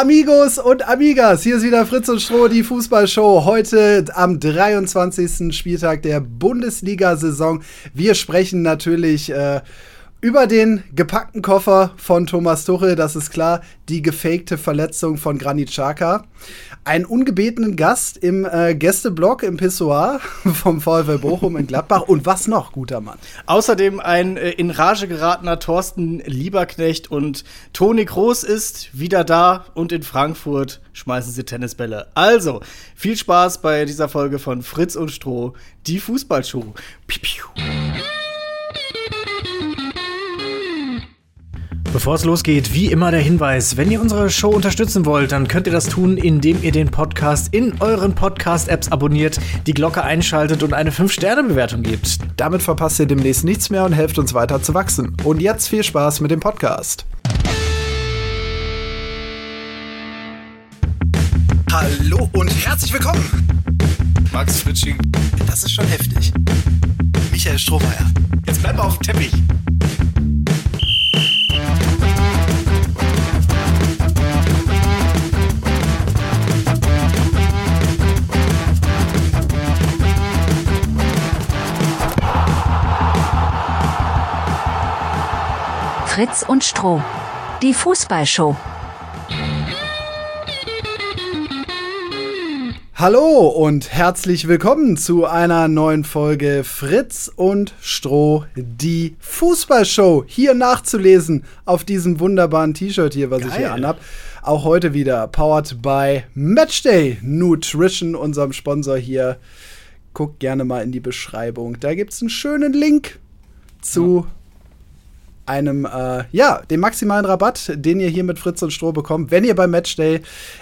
Amigos und Amigas, hier ist wieder Fritz und Stroh, die Fußballshow. Heute am 23. Spieltag der Bundesliga-Saison. Wir sprechen natürlich äh, über den gepackten Koffer von Thomas Tuchel, das ist klar, die gefakte Verletzung von Granit Xhaka einen ungebetenen Gast im äh, Gästeblock im Pissoir vom VfL Bochum in Gladbach. Und was noch, guter Mann? Außerdem ein äh, in Rage geratener Thorsten Lieberknecht und Toni Groß ist wieder da und in Frankfurt schmeißen sie Tennisbälle. Also, viel Spaß bei dieser Folge von Fritz und Stroh, die Fußballschuh. Piu, piu. Bevor es losgeht, wie immer der Hinweis, wenn ihr unsere Show unterstützen wollt, dann könnt ihr das tun, indem ihr den Podcast in euren Podcast-Apps abonniert, die Glocke einschaltet und eine 5-Sterne-Bewertung gebt. Damit verpasst ihr demnächst nichts mehr und helft uns weiter zu wachsen. Und jetzt viel Spaß mit dem Podcast. Hallo und herzlich willkommen. Max Fritsching. Das ist schon heftig. Michael Strohmeier. Jetzt bleib mal auf dem Teppich. Fritz und Stroh. Die Fußballshow. Hallo und herzlich willkommen zu einer neuen Folge Fritz und Stroh, die Fußballshow. Hier nachzulesen auf diesem wunderbaren T-Shirt hier, was Geil. ich hier anhab. Auch heute wieder powered by Matchday Nutrition, unserem Sponsor hier. Guckt gerne mal in die Beschreibung. Da gibt es einen schönen Link zu ja einem, äh, ja, dem maximalen Rabatt, den ihr hier mit Fritz und Stroh bekommt, wenn ihr beim Matchday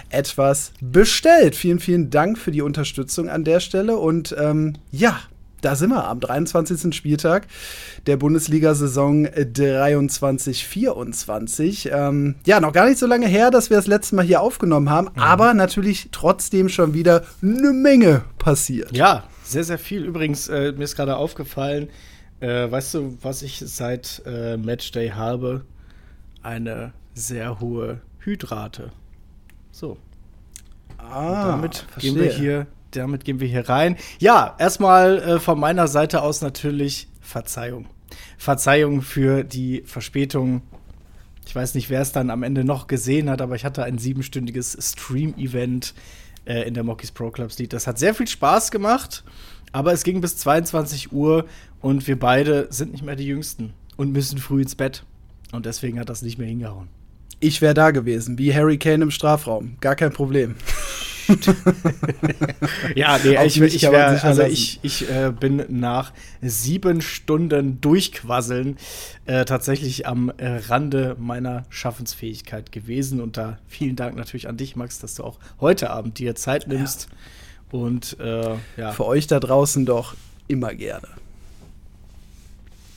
etwas bestellt. Vielen, vielen Dank für die Unterstützung an der Stelle und ähm, ja, da sind wir am 23. Spieltag der Bundesliga-Saison 23-24. Ähm, ja, noch gar nicht so lange her, dass wir das letzte Mal hier aufgenommen haben, mhm. aber natürlich trotzdem schon wieder eine Menge passiert. Ja, sehr, sehr viel. Übrigens, äh, mir ist gerade aufgefallen, äh, weißt du, was ich seit äh, Matchday habe? Eine sehr hohe Hydrate. So. Ah, damit verstehe. gehen wir hier, damit gehen wir hier rein. Ja, erstmal äh, von meiner Seite aus natürlich Verzeihung. Verzeihung für die Verspätung. Ich weiß nicht, wer es dann am Ende noch gesehen hat, aber ich hatte ein siebenstündiges Stream-Event äh, in der Mockies Pro Clubs Lied. Das hat sehr viel Spaß gemacht, aber es ging bis 22 Uhr und wir beide sind nicht mehr die Jüngsten und müssen früh ins Bett. Und deswegen hat das nicht mehr hingehauen. Ich wäre da gewesen, wie Harry Kane im Strafraum. Gar kein Problem. ja, nee, ich, ich, wär, also ich, ich äh, bin nach sieben Stunden Durchquasseln äh, tatsächlich am äh, Rande meiner Schaffensfähigkeit gewesen. Und da vielen Dank natürlich an dich, Max, dass du auch heute Abend dir Zeit nimmst. Ja. Und äh, ja. Für euch da draußen doch immer gerne.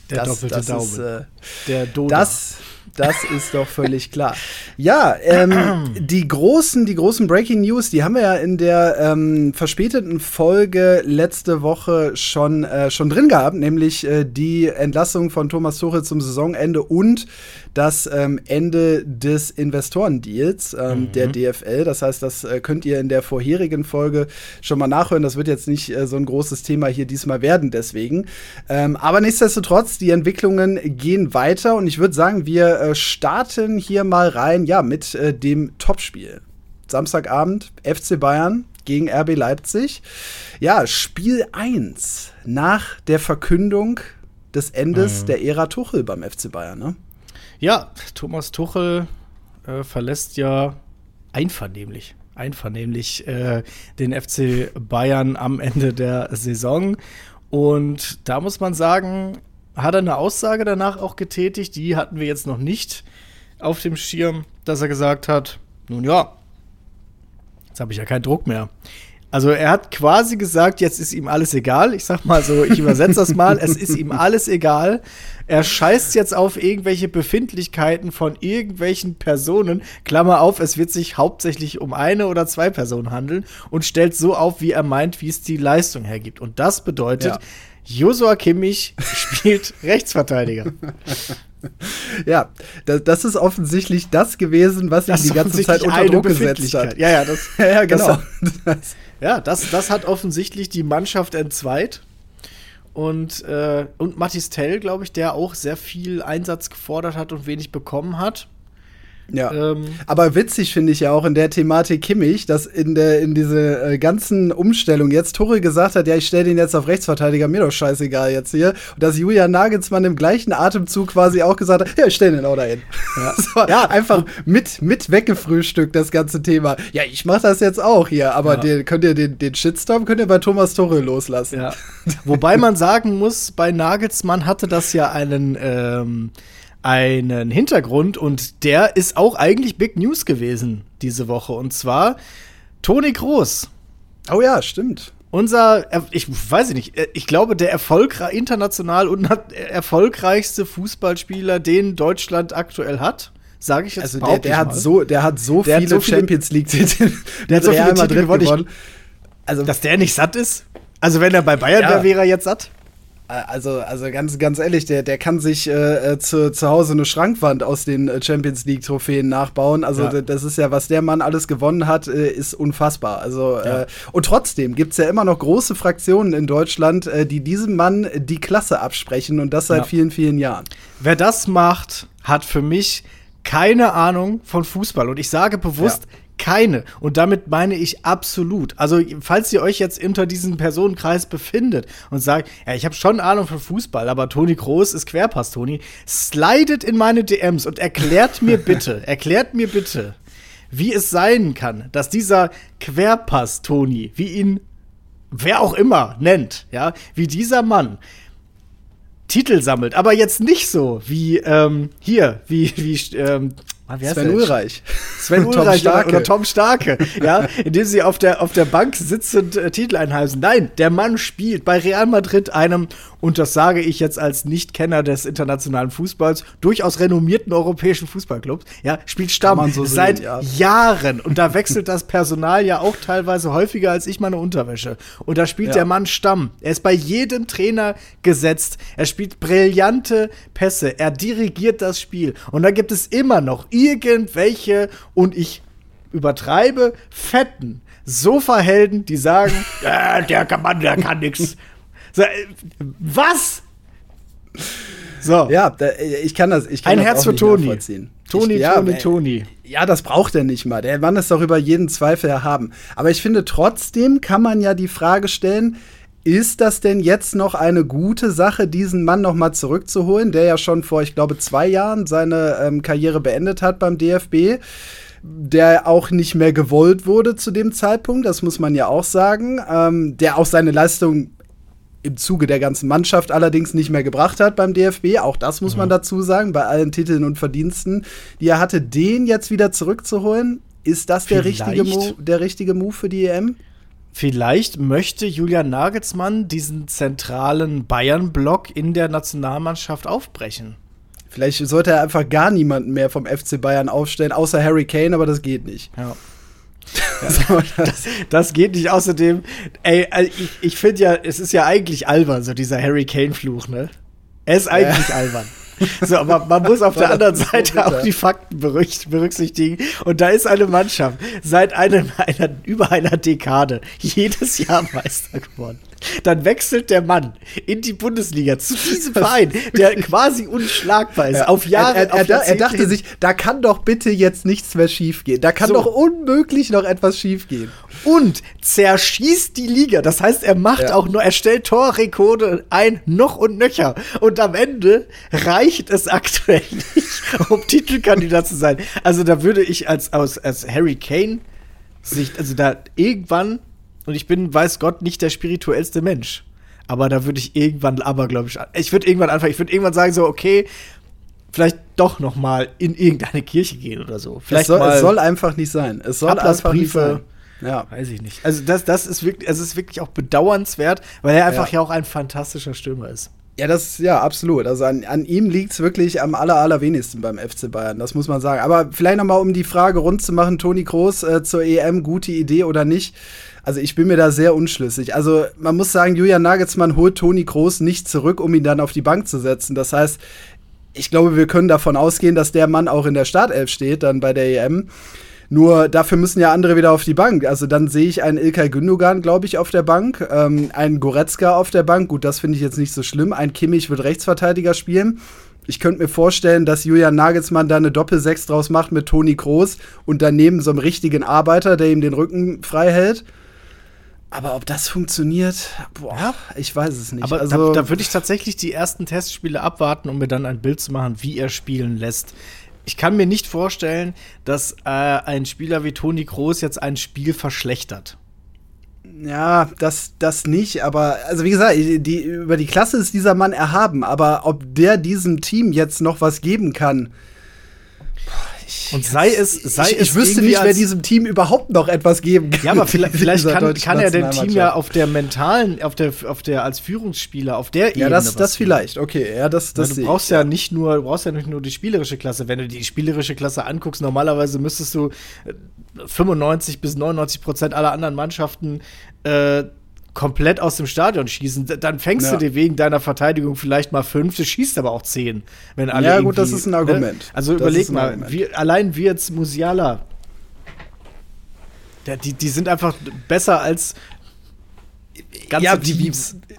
Der das, doppelte das Daumen. Ist, äh, Der. Das, das ist doch völlig klar. Ja, ähm, die großen, die großen Breaking News, die haben wir ja in der ähm, verspäteten Folge letzte Woche schon, äh, schon drin gehabt, nämlich äh, die Entlassung von Thomas Tuchel zum Saisonende und das ähm, Ende des Investorendeals ähm, mhm. der DFL. Das heißt, das äh, könnt ihr in der vorherigen Folge schon mal nachhören. Das wird jetzt nicht äh, so ein großes Thema hier diesmal werden, deswegen. Ähm, aber nichtsdestotrotz, die Entwicklungen gehen weiter und ich würde sagen, wir äh, starten hier mal rein, ja, mit äh, dem Topspiel. Samstagabend, FC Bayern gegen RB Leipzig. Ja, Spiel 1 nach der Verkündung des Endes mhm. der Ära Tuchel beim FC Bayern, ne? Ja, Thomas Tuchel äh, verlässt ja einvernehmlich, einvernehmlich äh, den FC Bayern am Ende der Saison. Und da muss man sagen, hat er eine Aussage danach auch getätigt, die hatten wir jetzt noch nicht auf dem Schirm, dass er gesagt hat, nun ja, jetzt habe ich ja keinen Druck mehr. Also er hat quasi gesagt, jetzt ist ihm alles egal. Ich sag mal so, ich übersetze das mal, es ist ihm alles egal. Er scheißt jetzt auf irgendwelche Befindlichkeiten von irgendwelchen Personen. Klammer auf, es wird sich hauptsächlich um eine oder zwei Personen handeln und stellt so auf, wie er meint, wie es die Leistung hergibt. Und das bedeutet, ja. Josua Kimmich spielt Rechtsverteidiger. ja, das, das, ist offensichtlich das gewesen, was ihn die ganze Zeit unter Druck gesetzt hat. Ja, ja, das, ja, genau. Das, ja, das, das hat offensichtlich die Mannschaft entzweit. Und, äh, und Mathis Tell, glaube ich, der auch sehr viel Einsatz gefordert hat und wenig bekommen hat. Ja. Ähm, Aber witzig finde ich ja auch in der Thematik Kimmich, dass in, der, in diese äh, ganzen Umstellungen jetzt Tore gesagt hat, ja, ich stelle den jetzt auf Rechtsverteidiger, mir doch scheißegal jetzt hier. Und dass Julian Nagelsmann im gleichen Atemzug quasi auch gesagt hat, ja, ich stelle den auch dahin. Ja, so, ja. einfach mit, mit weggefrühstückt, das ganze Thema. Ja, ich mache das jetzt auch hier, aber ja. den, könnt ihr den, den Shitstorm könnt ihr bei Thomas Tuchel loslassen. Ja. Wobei man sagen muss, bei Nagelsmann hatte das ja einen ähm, einen Hintergrund und der ist auch eigentlich Big News gewesen diese Woche. Und zwar Toni Groß. Oh ja, stimmt. Unser, ich weiß nicht, ich glaube, der erfolgreich, international und erfolgreichste Fußballspieler, den Deutschland aktuell hat sage ich jetzt also der, der hat so der hat so der viele, hat so viele Champions League Titel der hat so viele Titel gewonnen, gewonnen. also dass der nicht satt ist also wenn er bei Bayern ja. wäre wäre er jetzt satt also, also ganz, ganz ehrlich, der, der kann sich äh, äh, zu, zu Hause eine Schrankwand aus den äh, Champions League-Trophäen nachbauen. Also, ja. das ist ja, was der Mann alles gewonnen hat, äh, ist unfassbar. Also, ja. äh, und trotzdem gibt es ja immer noch große Fraktionen in Deutschland, äh, die diesem Mann die Klasse absprechen und das seit ja. vielen, vielen Jahren. Wer das macht, hat für mich keine Ahnung von Fußball. Und ich sage bewusst, keine. Und damit meine ich absolut. Also, falls ihr euch jetzt unter diesem Personenkreis befindet und sagt, ja, ich habe schon Ahnung von Fußball, aber Toni Groß ist Querpass, Toni, slidet in meine DMs und erklärt mir bitte, erklärt mir bitte, wie es sein kann, dass dieser Querpass, Toni, wie ihn wer auch immer nennt, ja, wie dieser Mann Titel sammelt, aber jetzt nicht so wie ähm, hier, wie, wie ähm, Ah, Sven Ulreich. Sven Ulreich oder, oder, Tom Starke, ja, indem sie auf der, auf der Bank sitzend äh, Titel einheimsen. Nein, der Mann spielt bei Real Madrid einem, und das sage ich jetzt als Nichtkenner des internationalen Fußballs, durchaus renommierten europäischen Fußballclubs, ja, spielt Stamm so seit sehen, ja. Jahren. Und da wechselt das Personal ja auch teilweise häufiger als ich meine Unterwäsche. Und da spielt ja. der Mann Stamm. Er ist bei jedem Trainer gesetzt. Er spielt brillante Pässe. Er dirigiert das Spiel. Und da gibt es immer noch irgendwelche, und ich übertreibe, fetten Sofahelden, die sagen, äh, der kann Mann, der kann nix. So, äh, was? So. Ja, ich kann das. Ich kann Ein das Herz für Toni. Toni, ja, Toni, Toni. Ja, das braucht er nicht mal. Der Mann ist doch über jeden Zweifel haben. Aber ich finde, trotzdem kann man ja die Frage stellen, ist das denn jetzt noch eine gute Sache, diesen Mann noch mal zurückzuholen, der ja schon vor, ich glaube, zwei Jahren seine ähm, Karriere beendet hat beim DFB? der auch nicht mehr gewollt wurde zu dem Zeitpunkt, das muss man ja auch sagen, ähm, der auch seine Leistung im Zuge der ganzen Mannschaft allerdings nicht mehr gebracht hat beim DFB. Auch das muss mhm. man dazu sagen, bei allen Titeln und Verdiensten, die er hatte, den jetzt wieder zurückzuholen. Ist das der richtige, der richtige Move für die EM? Vielleicht möchte Julian Nagelsmann diesen zentralen Bayern-Block in der Nationalmannschaft aufbrechen. Vielleicht sollte er einfach gar niemanden mehr vom FC Bayern aufstellen, außer Harry Kane, aber das geht nicht. Ja. Ja, das, das, geht nicht. Außerdem, ey, also ich, ich finde ja, es ist ja eigentlich albern, so dieser Harry Kane-Fluch, ne? Er ist eigentlich ja. albern. So, aber man muss auf der anderen Seite auch die Fakten berücksichtigen. Und da ist eine Mannschaft seit einem, einer, über einer Dekade jedes Jahr Meister geworden. Dann wechselt der Mann in die Bundesliga zu diesem Verein, der quasi unschlagbar ist. Ja. Auf Jahre. Er, er, er, er dachte sich, da kann doch bitte jetzt nichts mehr schiefgehen. Da kann so. doch unmöglich noch etwas schiefgehen. Und zerschießt die Liga. Das heißt, er macht ja. auch nur, er stellt Torrekorde ein, noch und nöcher. Und am Ende reicht es aktuell nicht, um Titelkandidat zu sein. Also da würde ich als, als, als Harry Kane sich, also da irgendwann und ich bin, weiß Gott, nicht der spirituellste Mensch. Aber da würde ich irgendwann, aber glaube ich, ich würde irgendwann anfangen, ich würde irgendwann sagen so, okay, vielleicht doch noch mal in irgendeine Kirche gehen oder so. Vielleicht es soll, es soll einfach nicht sein. Es soll einfach nicht sein. Ja. Weiß ich nicht. Also das, das ist wirklich, es ist wirklich auch bedauernswert, weil er einfach ja. ja auch ein fantastischer Stürmer ist. Ja, das, ja, absolut. Also an, an ihm liegt es wirklich am aller, allerwenigsten beim FC Bayern, das muss man sagen. Aber vielleicht noch mal, um die Frage rund zu machen, Toni Kroos äh, zur EM, gute Idee oder nicht? Also ich bin mir da sehr unschlüssig. Also man muss sagen, Julian Nagelsmann holt Toni Kroos nicht zurück, um ihn dann auf die Bank zu setzen. Das heißt, ich glaube, wir können davon ausgehen, dass der Mann auch in der Startelf steht, dann bei der EM. Nur dafür müssen ja andere wieder auf die Bank. Also dann sehe ich einen Ilkay Gündogan, glaube ich, auf der Bank, ähm, einen Goretzka auf der Bank. Gut, das finde ich jetzt nicht so schlimm. Ein Kimmich wird Rechtsverteidiger spielen. Ich könnte mir vorstellen, dass Julian Nagelsmann da eine Doppelsechs draus macht mit Toni Kroos und daneben so einem richtigen Arbeiter, der ihm den Rücken frei hält. Aber ob das funktioniert, boah, ja. ich weiß es nicht. Aber also, da, da würde ich tatsächlich die ersten Testspiele abwarten, um mir dann ein Bild zu machen, wie er spielen lässt ich kann mir nicht vorstellen, dass äh, ein Spieler wie Toni Kroos jetzt ein Spiel verschlechtert. Ja, das, das nicht, aber also wie gesagt, die, über die Klasse ist dieser Mann erhaben, aber ob der diesem Team jetzt noch was geben kann, und sei es, sei ich, es ich wüsste nicht, wer diesem Team überhaupt noch etwas geben kann. Ja, aber vielleicht, vielleicht kann, kann er dem Team ja auf der mentalen, auf der, auf der als Führungsspieler, auf der Ebene. Ja, das, das vielleicht. Okay, ja, das, das Du brauchst ja nicht nur, du brauchst ja nicht nur die spielerische Klasse. Wenn du die spielerische Klasse anguckst, normalerweise müsstest du 95 äh, bis 99 Prozent aller anderen Mannschaften äh, komplett aus dem Stadion schießen, dann fängst ja. du dir wegen deiner Verteidigung vielleicht mal fünf, du schießt aber auch zehn, wenn alle Ja, gut, das ist ein Argument. Ne? Also das überleg mal, wie, allein wir jetzt Musiala, der, die, die sind einfach besser als ganze ja, wie.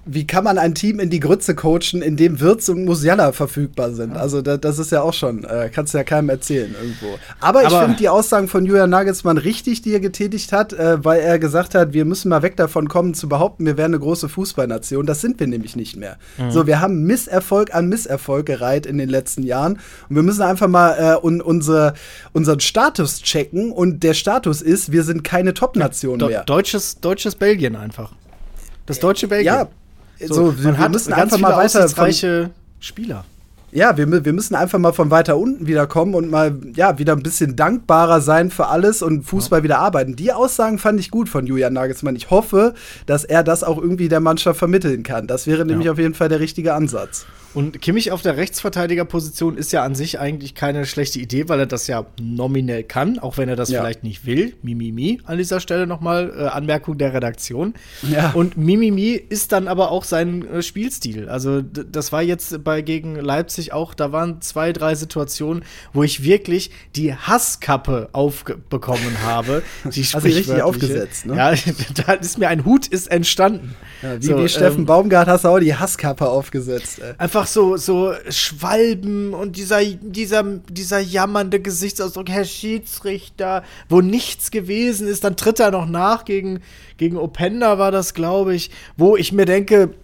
Wie, kann man ein Team in die Grütze coachen, in dem Wirtz und Musiala verfügbar sind? Ja. Also da, das ist ja auch schon, äh, kannst du ja keinem erzählen irgendwo. Aber, Aber ich finde die Aussagen von Julian Nagelsmann richtig, die er getätigt hat, äh, weil er gesagt hat, wir müssen mal weg davon kommen zu behaupten, wir wären eine große Fußballnation. Das sind wir nämlich nicht mehr. Mhm. So, wir haben Misserfolg an Misserfolg gereiht in den letzten Jahren und wir müssen einfach mal äh, un, unsere, unseren Status checken und der Status ist, wir sind keine Top-Nation mehr. Deutsches, deutsches Belgien einfach. Das deutsche Belgien. Ja, so, so wir, wir müssen einfach mal weiter reiche Spieler. Ja, wir, wir müssen einfach mal von weiter unten wiederkommen und mal ja wieder ein bisschen dankbarer sein für alles und Fußball ja. wieder arbeiten. Die Aussagen fand ich gut von Julian Nagelsmann. Ich hoffe, dass er das auch irgendwie der Mannschaft vermitteln kann. Das wäre nämlich ja. auf jeden Fall der richtige Ansatz. Und Kimmich auf der Rechtsverteidigerposition ist ja an sich eigentlich keine schlechte Idee, weil er das ja nominell kann, auch wenn er das ja. vielleicht nicht will. Mimimi an dieser Stelle nochmal äh, Anmerkung der Redaktion. Ja. Und Mimimi ist dann aber auch sein äh, Spielstil. Also das war jetzt bei gegen Leipzig auch, da waren zwei, drei Situationen, wo ich wirklich die Hasskappe aufbekommen habe. Die Hast du richtig aufgesetzt, ne? Ja, da ist mir ein Hut ist entstanden. Ja, wie, so, wie Steffen ähm, Baumgart hast du auch die Hasskappe aufgesetzt. Ey. Einfach so, so Schwalben und dieser, dieser, dieser jammernde Gesichtsausdruck, Herr Schiedsrichter, wo nichts gewesen ist. Dann tritt er noch nach gegen, gegen Openda, war das, glaube ich, wo ich mir denke,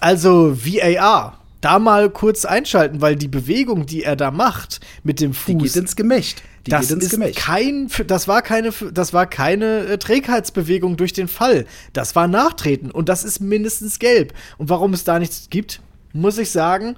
also VAR, da mal kurz einschalten, weil die Bewegung, die er da macht mit dem Fuß, die geht ins Gemächt. Die das ist Gemächt. kein, das war keine, das war keine äh, Trägheitsbewegung durch den Fall. Das war Nachtreten und das ist mindestens gelb. Und warum es da nichts gibt, muss ich sagen,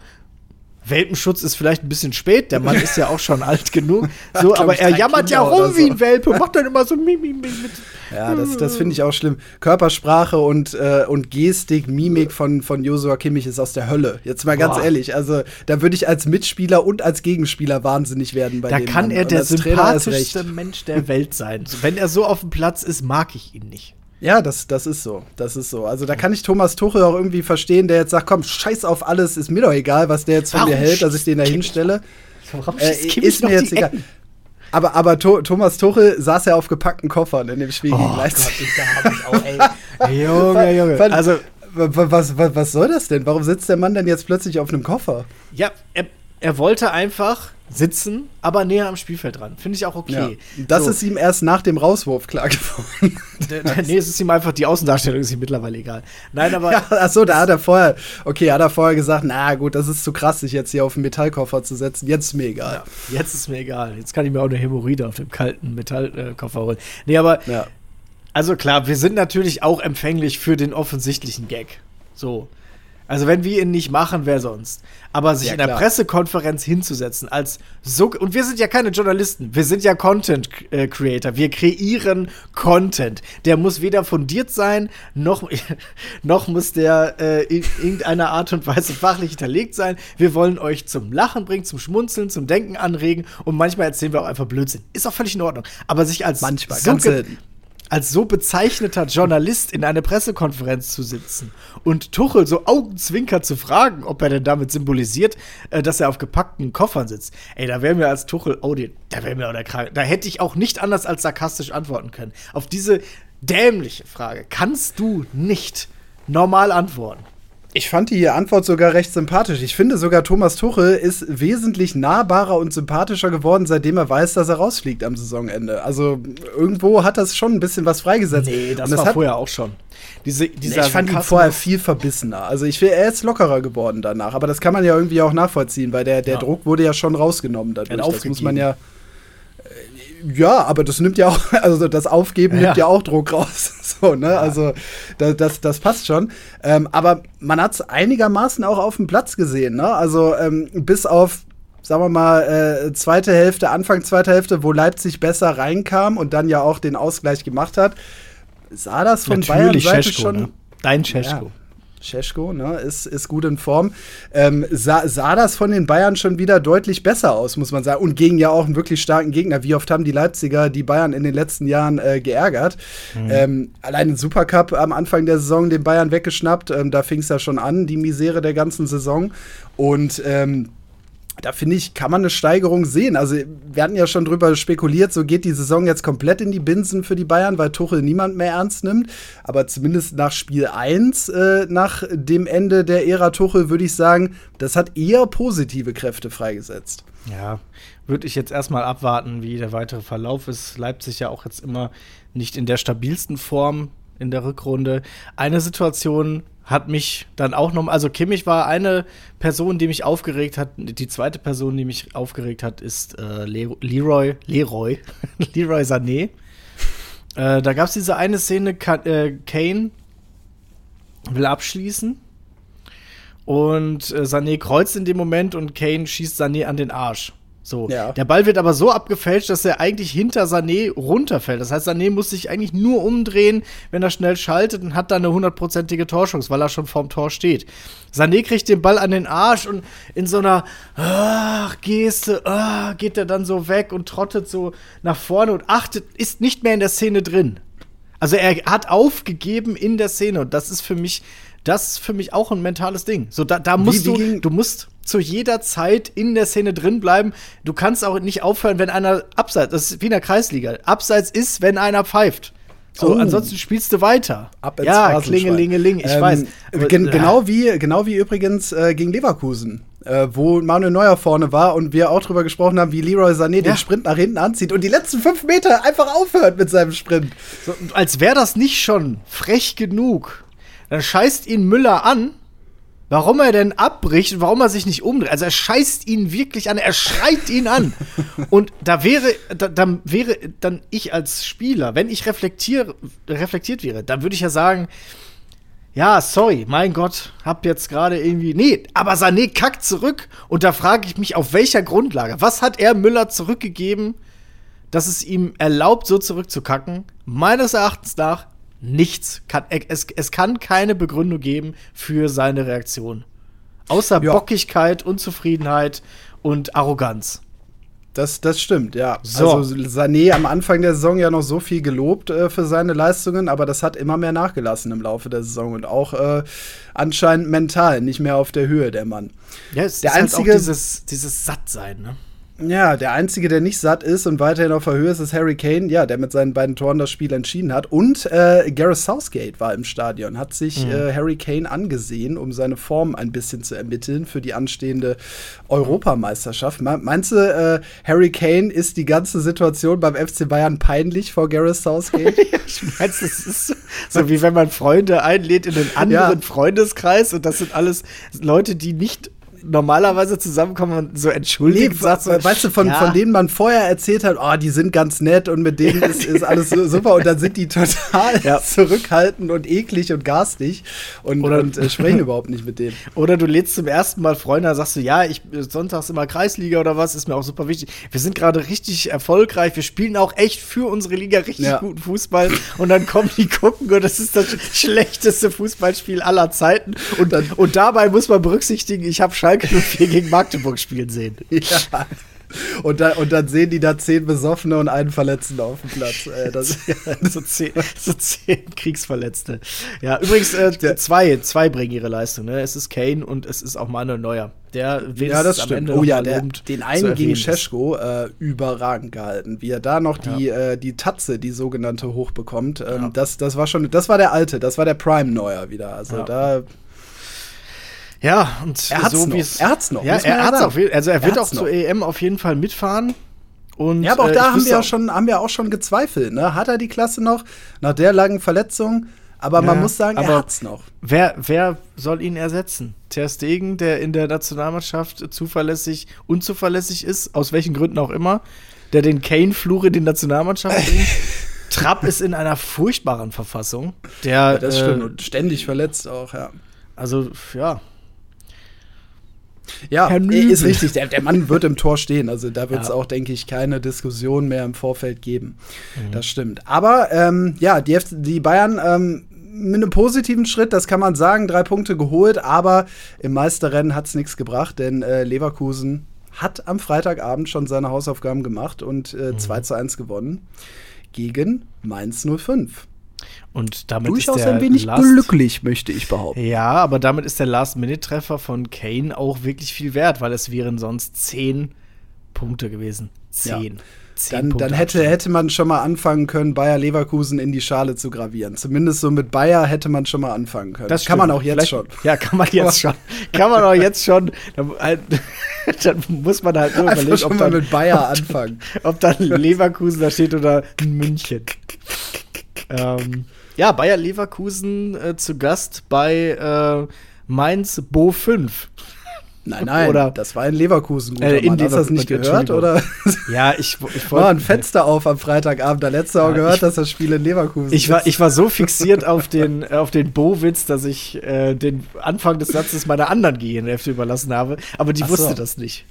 Welpenschutz ist vielleicht ein bisschen spät, der Mann ist ja auch schon alt genug. So, aber er jammert Kinder ja rum wie ein Welpe, macht dann immer so Mimimi mit. Ja, das, das finde ich auch schlimm. Körpersprache und, äh, und Gestik, Mimik von, von Josua Kimmich ist aus der Hölle. Jetzt mal ganz Boah. ehrlich, also da würde ich als Mitspieler und als Gegenspieler wahnsinnig werden bei Da kann Mann. er der sympathischste Mensch der Welt sein. Wenn er so auf dem Platz ist, mag ich ihn nicht. Ja, das, das ist so. Das ist so. Also da kann ich Thomas Tuchel auch irgendwie verstehen, der jetzt sagt, komm, scheiß auf alles, ist mir doch egal, was der jetzt von Warum mir hält, dass ich den da hinstelle. Äh, ist mir jetzt egal. Aber, aber to Thomas Tuchel saß ja auf gepackten Koffern in dem Spiel oh gegen Leipzig. Gott, ich, da hab ich auch, ey. Junge, Junge. Also, was, was, was soll das denn? Warum sitzt der Mann denn jetzt plötzlich auf einem Koffer? Ja, er, er wollte einfach sitzen, aber näher am Spielfeld dran. Finde ich auch okay. Ja. Das so. ist ihm erst nach dem Rauswurf klar geworden. nee, es ist ihm einfach, die Außendarstellung ist ihm mittlerweile egal. Nein, aber. Ja, achso, da hat er vorher, okay, hat er vorher gesagt, na gut, das ist zu krass, sich jetzt hier auf den Metallkoffer zu setzen. Jetzt ist mir egal. Ja, jetzt ist mir egal. Jetzt kann ich mir auch eine Hämorrhoide auf dem kalten Metallkoffer holen. Nee, aber. Ja. Also klar, wir sind natürlich auch empfänglich für den offensichtlichen Gag. So. Also wenn wir ihn nicht machen, wer sonst? Aber sich ja, in der Pressekonferenz hinzusetzen als so und wir sind ja keine Journalisten, wir sind ja Content äh, Creator, wir kreieren Content. Der muss weder fundiert sein, noch noch muss der äh, in irgendeiner Art und Weise fachlich hinterlegt sein. Wir wollen euch zum Lachen bringen, zum Schmunzeln, zum Denken anregen und manchmal erzählen wir auch einfach Blödsinn. Ist auch völlig in Ordnung, aber sich als manchmal so ganze als so bezeichneter Journalist in eine Pressekonferenz zu sitzen und Tuchel so augenzwinker zu fragen, ob er denn damit symbolisiert, äh, dass er auf gepackten Koffern sitzt. Ey, da wäre mir als Tuchel, oh, da wäre mir auch der Krank. Da hätte ich auch nicht anders als sarkastisch antworten können. Auf diese dämliche Frage kannst du nicht normal antworten. Ich fand die Antwort sogar recht sympathisch. Ich finde sogar, Thomas Tuchel ist wesentlich nahbarer und sympathischer geworden, seitdem er weiß, dass er rausfliegt am Saisonende. Also irgendwo hat das schon ein bisschen was freigesetzt. Nee, das, das war hat, vorher auch schon. Diese, dieser ich fand ihn vorher viel verbissener. Also ich will, er ist lockerer geworden danach. Aber das kann man ja irgendwie auch nachvollziehen, weil der, der ja. Druck wurde ja schon rausgenommen dadurch. Das muss man ja ja, aber das nimmt ja auch, also das Aufgeben ja. nimmt ja auch Druck raus. So, ne? Ja. Also das, das, das, passt schon. Ähm, aber man hat es einigermaßen auch auf dem Platz gesehen, ne? Also ähm, bis auf sagen wir mal, äh, zweite Hälfte, Anfang zweiter Hälfte, wo Leipzig besser reinkam und dann ja auch den Ausgleich gemacht hat, sah das von Natürlich Bayern Seite schon. Ne? Dein Cesko. Cesko, ne, ist, ist gut in Form. Ähm, sah, sah das von den Bayern schon wieder deutlich besser aus, muss man sagen. Und gegen ja auch einen wirklich starken Gegner. Wie oft haben die Leipziger die Bayern in den letzten Jahren äh, geärgert? Mhm. Ähm, allein den Supercup am Anfang der Saison den Bayern weggeschnappt. Ähm, da fing es ja schon an, die Misere der ganzen Saison. Und ähm, da finde ich, kann man eine Steigerung sehen. Also, wir hatten ja schon drüber spekuliert, so geht die Saison jetzt komplett in die Binsen für die Bayern, weil Tuchel niemand mehr ernst nimmt. Aber zumindest nach Spiel 1, äh, nach dem Ende der Ära Tuchel, würde ich sagen, das hat eher positive Kräfte freigesetzt. Ja, würde ich jetzt erstmal abwarten, wie der weitere Verlauf ist. Leipzig ja auch jetzt immer nicht in der stabilsten Form in der Rückrunde. Eine Situation, hat mich dann auch noch, also Kimmich war eine Person, die mich aufgeregt hat. Die zweite Person, die mich aufgeregt hat, ist äh, Leroy, Leroy, Leroy Sané. Äh, da gab es diese eine Szene, äh, Kane will abschließen und äh, Sané kreuzt in dem Moment und Kane schießt Sané an den Arsch. So. Ja. Der Ball wird aber so abgefälscht, dass er eigentlich hinter Sané runterfällt. Das heißt, Sané muss sich eigentlich nur umdrehen, wenn er schnell schaltet und hat dann eine hundertprozentige Torschance, weil er schon vorm Tor steht. Sané kriegt den Ball an den Arsch und in so einer ach, Geste ach, geht er dann so weg und trottet so nach vorne und achtet, ist nicht mehr in der Szene drin. Also er hat aufgegeben in der Szene und das ist für mich, das ist für mich auch ein mentales Ding. So da, da musst wie, wie du, du musst zu jeder Zeit in der Szene drin bleiben. Du kannst auch nicht aufhören, wenn einer abseits, das ist wie in der Kreisliga. Abseits ist, wenn einer pfeift. So, oh. ansonsten spielst du weiter. Ab ins ja, klingelingeling, ich ähm, weiß. Aber, gen ja. genau, wie, genau wie übrigens äh, gegen Leverkusen. Äh, wo Manuel Neuer vorne war und wir auch drüber gesprochen haben, wie Leroy Sané ja. den Sprint nach hinten anzieht und die letzten fünf Meter einfach aufhört mit seinem Sprint. So, als wäre das nicht schon frech genug. Dann scheißt ihn Müller an warum er denn abbricht und warum er sich nicht umdreht. Also er scheißt ihn wirklich an, er schreit ihn an. und da wäre, da, da, wäre dann ich als Spieler, wenn ich reflektier, reflektiert wäre, dann würde ich ja sagen, ja, sorry, mein Gott, hab jetzt gerade irgendwie. Nee, aber Sané kackt zurück und da frage ich mich, auf welcher Grundlage? Was hat er Müller zurückgegeben, dass es ihm erlaubt, so zurückzukacken? Meines Erachtens nach nichts. Kann, es, es kann keine Begründung geben für seine Reaktion. Außer ja. Bockigkeit, Unzufriedenheit und Arroganz. Das, das stimmt, ja. So. Also Sané am Anfang der Saison ja noch so viel gelobt äh, für seine Leistungen, aber das hat immer mehr nachgelassen im Laufe der Saison und auch äh, anscheinend mental nicht mehr auf der Höhe der Mann. Ja, es der ist einzige, halt auch dieses, dieses Sattsein, ne? Ja, der Einzige, der nicht satt ist und weiterhin auf der Höhe ist, ist Harry Kane, ja, der mit seinen beiden Toren das Spiel entschieden hat. Und äh, Gareth Southgate war im Stadion, hat sich mhm. äh, Harry Kane angesehen, um seine Form ein bisschen zu ermitteln für die anstehende Europameisterschaft. Meinst du, äh, Harry Kane ist die ganze Situation beim FC Bayern peinlich vor Gareth Southgate? ich meine, es ist so, wie wenn man Freunde einlädt in einen anderen ja. Freundeskreis und das sind alles Leute, die nicht normalerweise zusammenkommen und so entschuldigen. Nee, sagt so, weißt du, von, ja. von denen man vorher erzählt hat, oh, die sind ganz nett und mit denen ist, ist alles so super und dann sind die total ja. zurückhaltend und eklig und garstig und, oder, und äh, sprechen überhaupt nicht mit denen. Oder du lädst zum ersten Mal Freunde, da sagst du, ja, ich sonntags immer Kreisliga oder was, ist mir auch super wichtig. Wir sind gerade richtig erfolgreich, wir spielen auch echt für unsere Liga richtig ja. guten Fußball und dann kommen die gucken und das ist das schlechteste Fußballspiel aller Zeiten und, und dabei muss man berücksichtigen, ich habe Schalke 04 gegen Magdeburg spielen sehen. Ja. Und, da, und dann sehen die da zehn Besoffene und einen Verletzten auf dem Platz. Äh, das, so, zehn, so zehn Kriegsverletzte. Ja, übrigens, äh, zwei, zwei bringen ihre Leistung. Ne? Es ist Kane und es ist auch Manuel Neuer. Der ja, das stimmt. oh ja, der, den einen gegen Scheschko äh, überragend gehalten. Wie er da noch die, ja. äh, die Tatze, die sogenannte, hochbekommt. Ähm, ja. das, das war schon, das war der alte, das war der Prime Neuer wieder. Also ja. da ja, und er hat's so wie es. Er hat's noch. Ja, er hat's auf, also er wird er auch zur EM auf jeden Fall mitfahren. Und, ja, aber auch äh, da haben wir, auch schon, haben wir auch schon gezweifelt. Ne? Hat er die Klasse noch nach der langen Verletzung? Aber ja, man muss sagen, er hat's noch. Wer, wer soll ihn ersetzen? Ter Stegen, der in der Nationalmannschaft zuverlässig, unzuverlässig ist, aus welchen Gründen auch immer, der den Kane-Fluch in die Nationalmannschaft bringt. Trapp ist in einer furchtbaren Verfassung. Der, ja, das stimmt. Äh, und ständig verletzt auch, ja. Also, ja, ja, ist richtig. Der, der, Mann wird im Tor stehen. Also da wird es ja. auch, denke ich, keine Diskussion mehr im Vorfeld geben. Mhm. Das stimmt. Aber ähm, ja, die, die Bayern ähm, mit einem positiven Schritt, das kann man sagen, drei Punkte geholt, aber im Meisterrennen hat es nichts gebracht, denn äh, Leverkusen hat am Freitagabend schon seine Hausaufgaben gemacht und äh, mhm. 2 zu 1 gewonnen gegen Mainz 05. Und damit Durchaus ist der ein wenig Last glücklich, möchte ich behaupten. Ja, aber damit ist der Last-Minute-Treffer von Kane auch wirklich viel wert, weil es wären sonst zehn Punkte gewesen. Zehn. Ja. Dann, dann hätte, hätte man schon mal anfangen können, Bayer Leverkusen in die Schale zu gravieren. Zumindest so mit Bayer hätte man schon mal anfangen können. Das kann man auch jetzt Vielleicht, schon. Ja, kann man jetzt schon. Kann man auch jetzt schon. Dann, halt, dann muss man halt nur überlegen, ob dann, mit Bayer anfangen. Ob dann Leverkusen da steht oder München. Ähm, ja, Bayer Leverkusen äh, zu Gast bei äh, Mainz Bo 5. Nein, nein, oder, das war in Leverkusen. Guter äh, in Mann. Hast du das nicht gehört? Oder? Ja, ich, ich. War ein Fenster auf am Freitagabend. Da letzte ja, auch gehört, ich, dass das Spiel in Leverkusen ich war, Ich war so fixiert auf den, auf den Bo-Witz, dass ich äh, den Anfang des Satzes meiner anderen GNF überlassen habe. Aber die Ach wusste so. das nicht.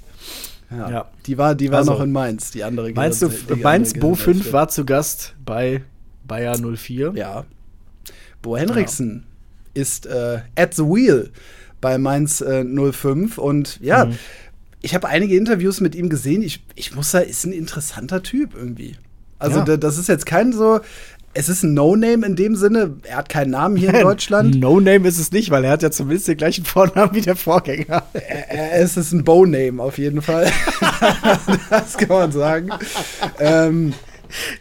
Ja, ja, Die war, die war also, noch in Mainz, die andere Meinst du, Mainz Bo 5 war zu Gast bei Bayer 04? Ja. Bo Henriksen ja. ist äh, at the wheel bei Mainz äh, 05 und ja, mhm. ich habe einige Interviews mit ihm gesehen. Ich, ich muss sagen, ist ein interessanter Typ irgendwie. Also ja. das ist jetzt kein so, es ist ein No-Name in dem Sinne. Er hat keinen Namen hier in Deutschland. No-Name ist es nicht, weil er hat ja zumindest den gleichen Vornamen wie der Vorgänger. es ist ein Bow-Name auf jeden Fall. das kann man sagen. ähm,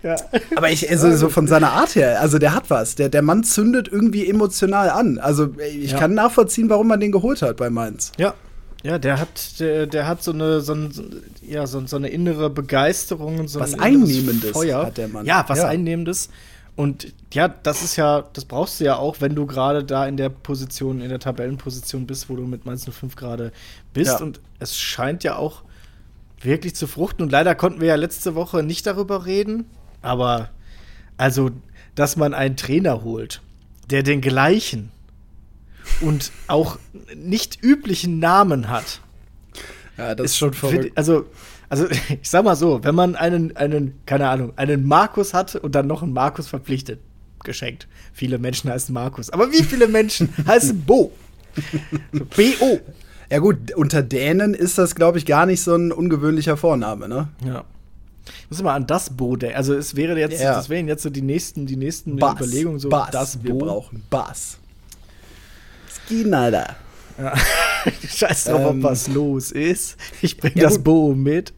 ja. Aber ich, also so von seiner Art her, also der hat was. Der, der Mann zündet irgendwie emotional an. Also ich ja. kann nachvollziehen, warum man den geholt hat bei Mainz. Ja. Ja, der hat, der, der hat so eine, so, ein, ja, so, so, eine innere Begeisterung, so was ein Einnehmendes Feuer. hat der Mann. Ja, was ja. Einnehmendes. Und ja, das ist ja, das brauchst du ja auch, wenn du gerade da in der Position, in der Tabellenposition bist, wo du mit Mainz 05 gerade bist. Ja. Und es scheint ja auch wirklich zu fruchten. Und leider konnten wir ja letzte Woche nicht darüber reden. Aber also, dass man einen Trainer holt, der den gleichen und auch nicht üblichen Namen hat. Ja, das ist, schon verrückt. Also, also ich sag mal so, wenn man einen, einen, keine Ahnung, einen Markus hat und dann noch einen Markus verpflichtet, geschenkt. Viele Menschen heißen Markus. Aber wie viele Menschen heißen Bo? B-O. Ja gut, unter Dänen ist das, glaube ich, gar nicht so ein ungewöhnlicher Vorname, ne? Ja. Ich muss mal an das Bo denken. Also es wäre jetzt, ja. das wären jetzt so die nächsten, die nächsten Bass, Überlegungen so Bass. das Bo. Wir brauchen Bass. Skin, Alter. Ja. Scheiß drauf, ähm, ob was los ist. Ich bring ja, das gut. Bo mit.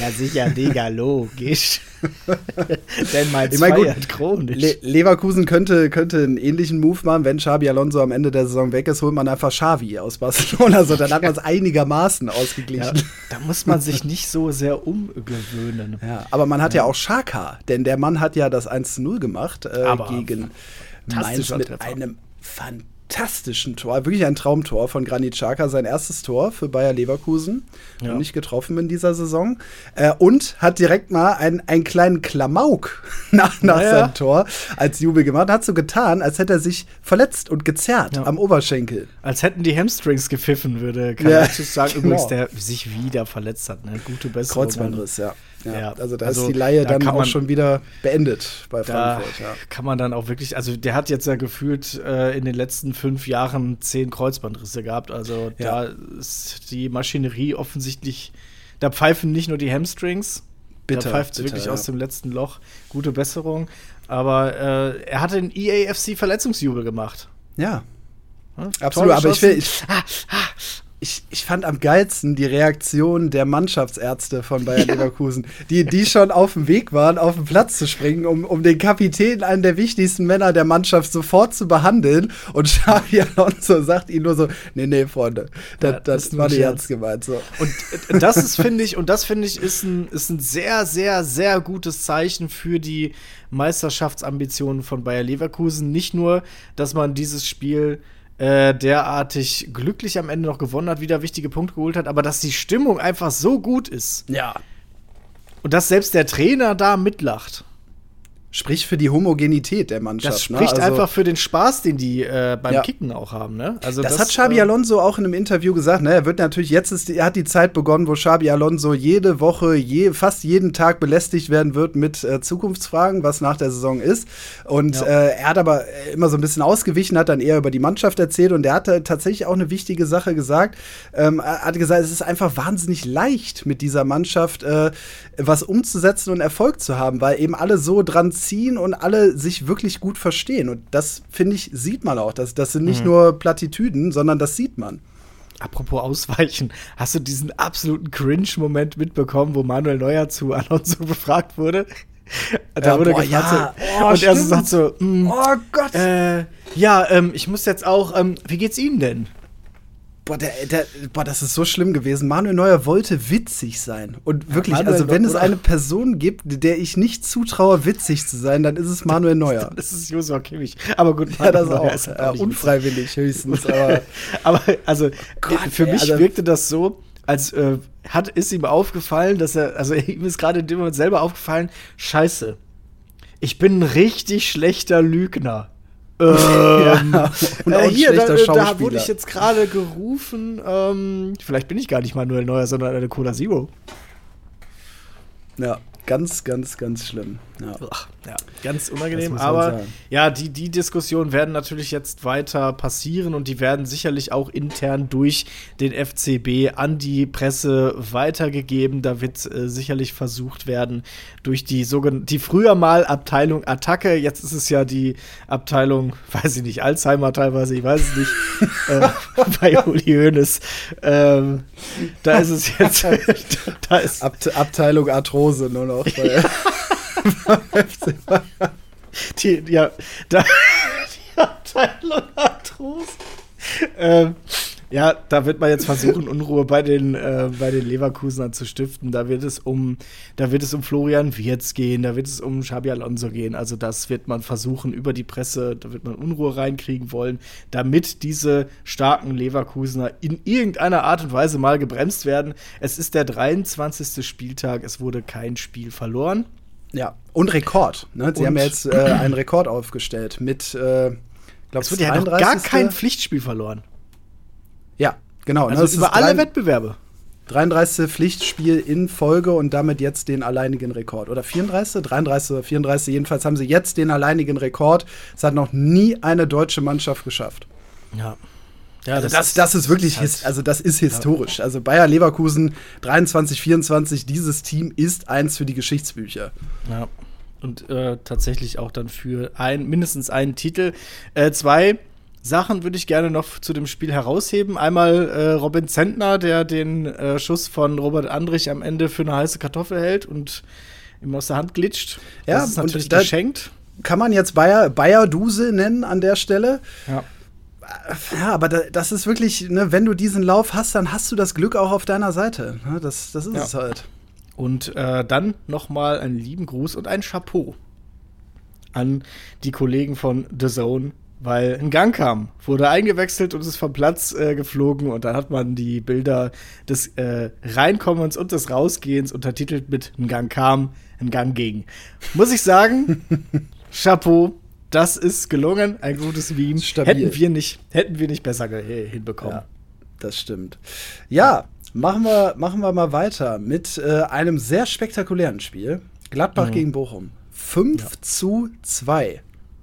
Ja, sicher, Digga, logisch. Denn mal ich mein, gut, chronisch. Le Leverkusen könnte, könnte einen ähnlichen Move machen, wenn Xabi Alonso am Ende der Saison weg ist, holt man einfach Xavi aus Barcelona. So, dann hat man es einigermaßen ausgeglichen. Ja, da muss man sich nicht so sehr umgewöhnen. Ja, aber man hat ja, auch Schaka, denn der Mann hat ja das 1 zu 0 gemacht äh, gegen Mainz mit Treffer. einem fantastischen fantastischen Tor, wirklich ein Traumtor von Granit Xhaka, sein erstes Tor für Bayer Leverkusen. Ja. Nicht getroffen in dieser Saison. Äh, und hat direkt mal einen, einen kleinen Klamauk nach, nach ja. seinem Tor als Jubel gemacht. Hat so getan, als hätte er sich verletzt und gezerrt ja. am Oberschenkel. Als hätten die Hamstrings gepfiffen, würde Kalajdzic sagen. Genau. Übrigens, der sich wieder verletzt hat. Ne? Gute Besserung. Kreuzbandriss, ja. Ja, ja, also da also, ist die Laie da dann auch man, schon wieder beendet bei Frankfurt. Ja. Kann man dann auch wirklich, also der hat jetzt ja gefühlt äh, in den letzten fünf Jahren zehn Kreuzbandrisse gehabt. Also ja. da ist die Maschinerie offensichtlich da pfeifen nicht nur die Hamstrings, Bitter, da pfeift bitter, wirklich aus dem letzten Loch. Gute Besserung. Aber äh, er hat den EAFC Verletzungsjubel gemacht. Ja, Hm? absolut. Aber ich, will, ich, ich, ich fand am geilsten die Reaktion der Mannschaftsärzte von Bayer Leverkusen, die, die schon auf dem Weg waren, auf den Platz zu springen, um, um den Kapitän, einen der wichtigsten Männer der Mannschaft, sofort zu behandeln. Und Xabi Alonso sagt ihnen nur so: Nee, nee, Freunde, das, Ja, das nur war nicht ernst gemeint. So. Und äh, das ist, finde ich, und das finde ich, ist ein, ist ein sehr, sehr, sehr gutes Zeichen für die Meisterschaftsambitionen von Bayer Leverkusen. Nicht nur, dass man dieses Spiel äh, derartig glücklich am Ende noch gewonnen hat, wieder wichtige Punkte geholt hat, aber dass die Stimmung einfach so gut ist Ja. und dass selbst der Trainer da mitlacht. Sprich für die Homogenität der Mannschaft. Das spricht ne? Also- einfach für den Spaß, den die äh, beim Ja. Kicken auch haben. Ne? Also Das, hat Xabi äh, Alonso auch in einem Interview gesagt. Ne? Er wird natürlich jetzt ist, er hat die Zeit begonnen, wo Xabi Alonso jede Woche, je, fast jeden Tag belästigt werden wird mit äh, Zukunftsfragen, was nach der Saison ist. Und Ja. äh, er hat aber immer so ein bisschen ausgewichen, hat dann eher über die Mannschaft erzählt und er hatte tatsächlich auch eine wichtige Sache gesagt. Ähm, er hat gesagt, es ist einfach wahnsinnig leicht mit dieser Mannschaft äh, was umzusetzen und Erfolg zu haben, weil eben alle so dran ziehen und alle sich wirklich gut verstehen. Und das, finde ich, sieht man auch. Das, das sind nicht nur Plattitüden, sondern das sieht man. Apropos Ausweichen, hast du diesen absoluten Cringe-Moment mitbekommen, wo Manuel Neuer zu Alonso befragt wurde? Da Ja, wurde boah, gefragt, ja. so, Oh, und er so stimmt. sagt so, mm, Oh Gott! äh, ja, ähm, ich muss jetzt auch, ähm, wie geht's Ihnen denn? Boah, der, der, boah, das ist so schlimm gewesen. Manuel Neuer wollte witzig sein. Und wirklich, Manuel also wenn es eine Person gibt, der ich nicht zutraue, witzig zu sein, dann ist es Manuel Neuer. Das ist Joshua Kimmich. Aber gut, Ja, das Neuer auch. ist Ja, unfreiwillig höchstens. Aber Aber also Gott, für ey, mich also- wirkte das so, als äh, hat ist ihm aufgefallen, dass er also ihm ist gerade in dem Moment selber aufgefallen, Scheiße. Ich bin ein richtig schlechter Lügner. Ähm, Ja, und auch ein hier, da, da wurde ich jetzt gerade gerufen. Ähm, vielleicht bin ich gar nicht Manuel Neuer, sondern eine Cola Zero. ja, ganz, ganz, ganz schlimm. Ja. Ach, ja, ganz unangenehm. Aber sagen. ja, die, die Diskussionen werden natürlich jetzt weiter passieren und die werden sicherlich auch intern durch den FCB an die Presse weitergegeben. Da wird äh, sicherlich versucht werden, durch die sogenannte, die früher mal Abteilung Attacke, jetzt ist es ja die Abteilung, weiß ich nicht, Alzheimer teilweise, ich weiß es nicht, äh, bei Uli Hoeneß. Ähm, da ist es jetzt, da ist Abt Abteilung Arthrose nur noch. Weil FC Bayern. Die, ja, die Abteilung Arthrose. ähm, ja, da wird man jetzt versuchen, Unruhe bei den, äh, bei den Leverkusenern zu stiften. Da wird es um, da wird es um Florian Wirz gehen, da wird es um Xabi Alonso gehen. Also das wird man versuchen über die Presse, da wird man Unruhe reinkriegen wollen, damit diese starken Leverkusener in irgendeiner Art und Weise mal gebremst werden. Es ist der 23. Spieltag, es wurde kein Spiel verloren. Ja, und Rekord. Ne? Sie Und- haben ja jetzt äh, einen Rekord aufgestellt mit, äh, glaube Es wurde ja noch gar kein Pflichtspiel verloren. Ja, genau. ne? Also Das ist über alle Wettbewerbe. 33. Pflichtspiel in Folge und damit jetzt den alleinigen Rekord. Oder 34? 33 oder 34. Jedenfalls haben sie jetzt den alleinigen Rekord. Es hat noch nie eine deutsche Mannschaft geschafft. Ja. Ja, Also das, das ist wirklich, halt- also das ist historisch. Also Bayer Leverkusen 23, 24, dieses Team ist eins für die Geschichtsbücher. Ja. Und äh, tatsächlich auch dann für ein, mindestens einen Titel. Äh, zwei Sachen würde ich gerne noch zu dem Spiel herausheben. Einmal äh, Robin Zentner, der den äh, Schuss von Robert Andrich am Ende für eine heiße Kartoffel hält und ihm aus der Hand glitscht. Ja, das ist natürlich geschenkt. Kann man jetzt Bayer, Bayer Duse nennen an der Stelle? Ja. Ja, aber da, das ist wirklich, ne, wenn du diesen Lauf hast, dann hast du das Glück auch auf deiner Seite. Ne, das, das ist Ja. es halt. Und äh, dann noch mal einen lieben Gruß und ein Chapeau an die Kollegen von The Zone, weil ein Gang kam, wurde eingewechselt und ist vom Platz äh, geflogen und dann hat man die Bilder des äh, Reinkommens und des Rausgehens untertitelt mit ein Gang kam, ein Gang ging. Muss ich sagen, Chapeau, das ist gelungen, ein gutes Meme. Stabil. Hätten wir nicht, hätten wir nicht besser ge- hinbekommen. Ja, das stimmt. Ja, machen wir, machen wir mal weiter mit äh, einem sehr spektakulären Spiel. Gladbach Mhm. gegen Bochum. 5 zu 2.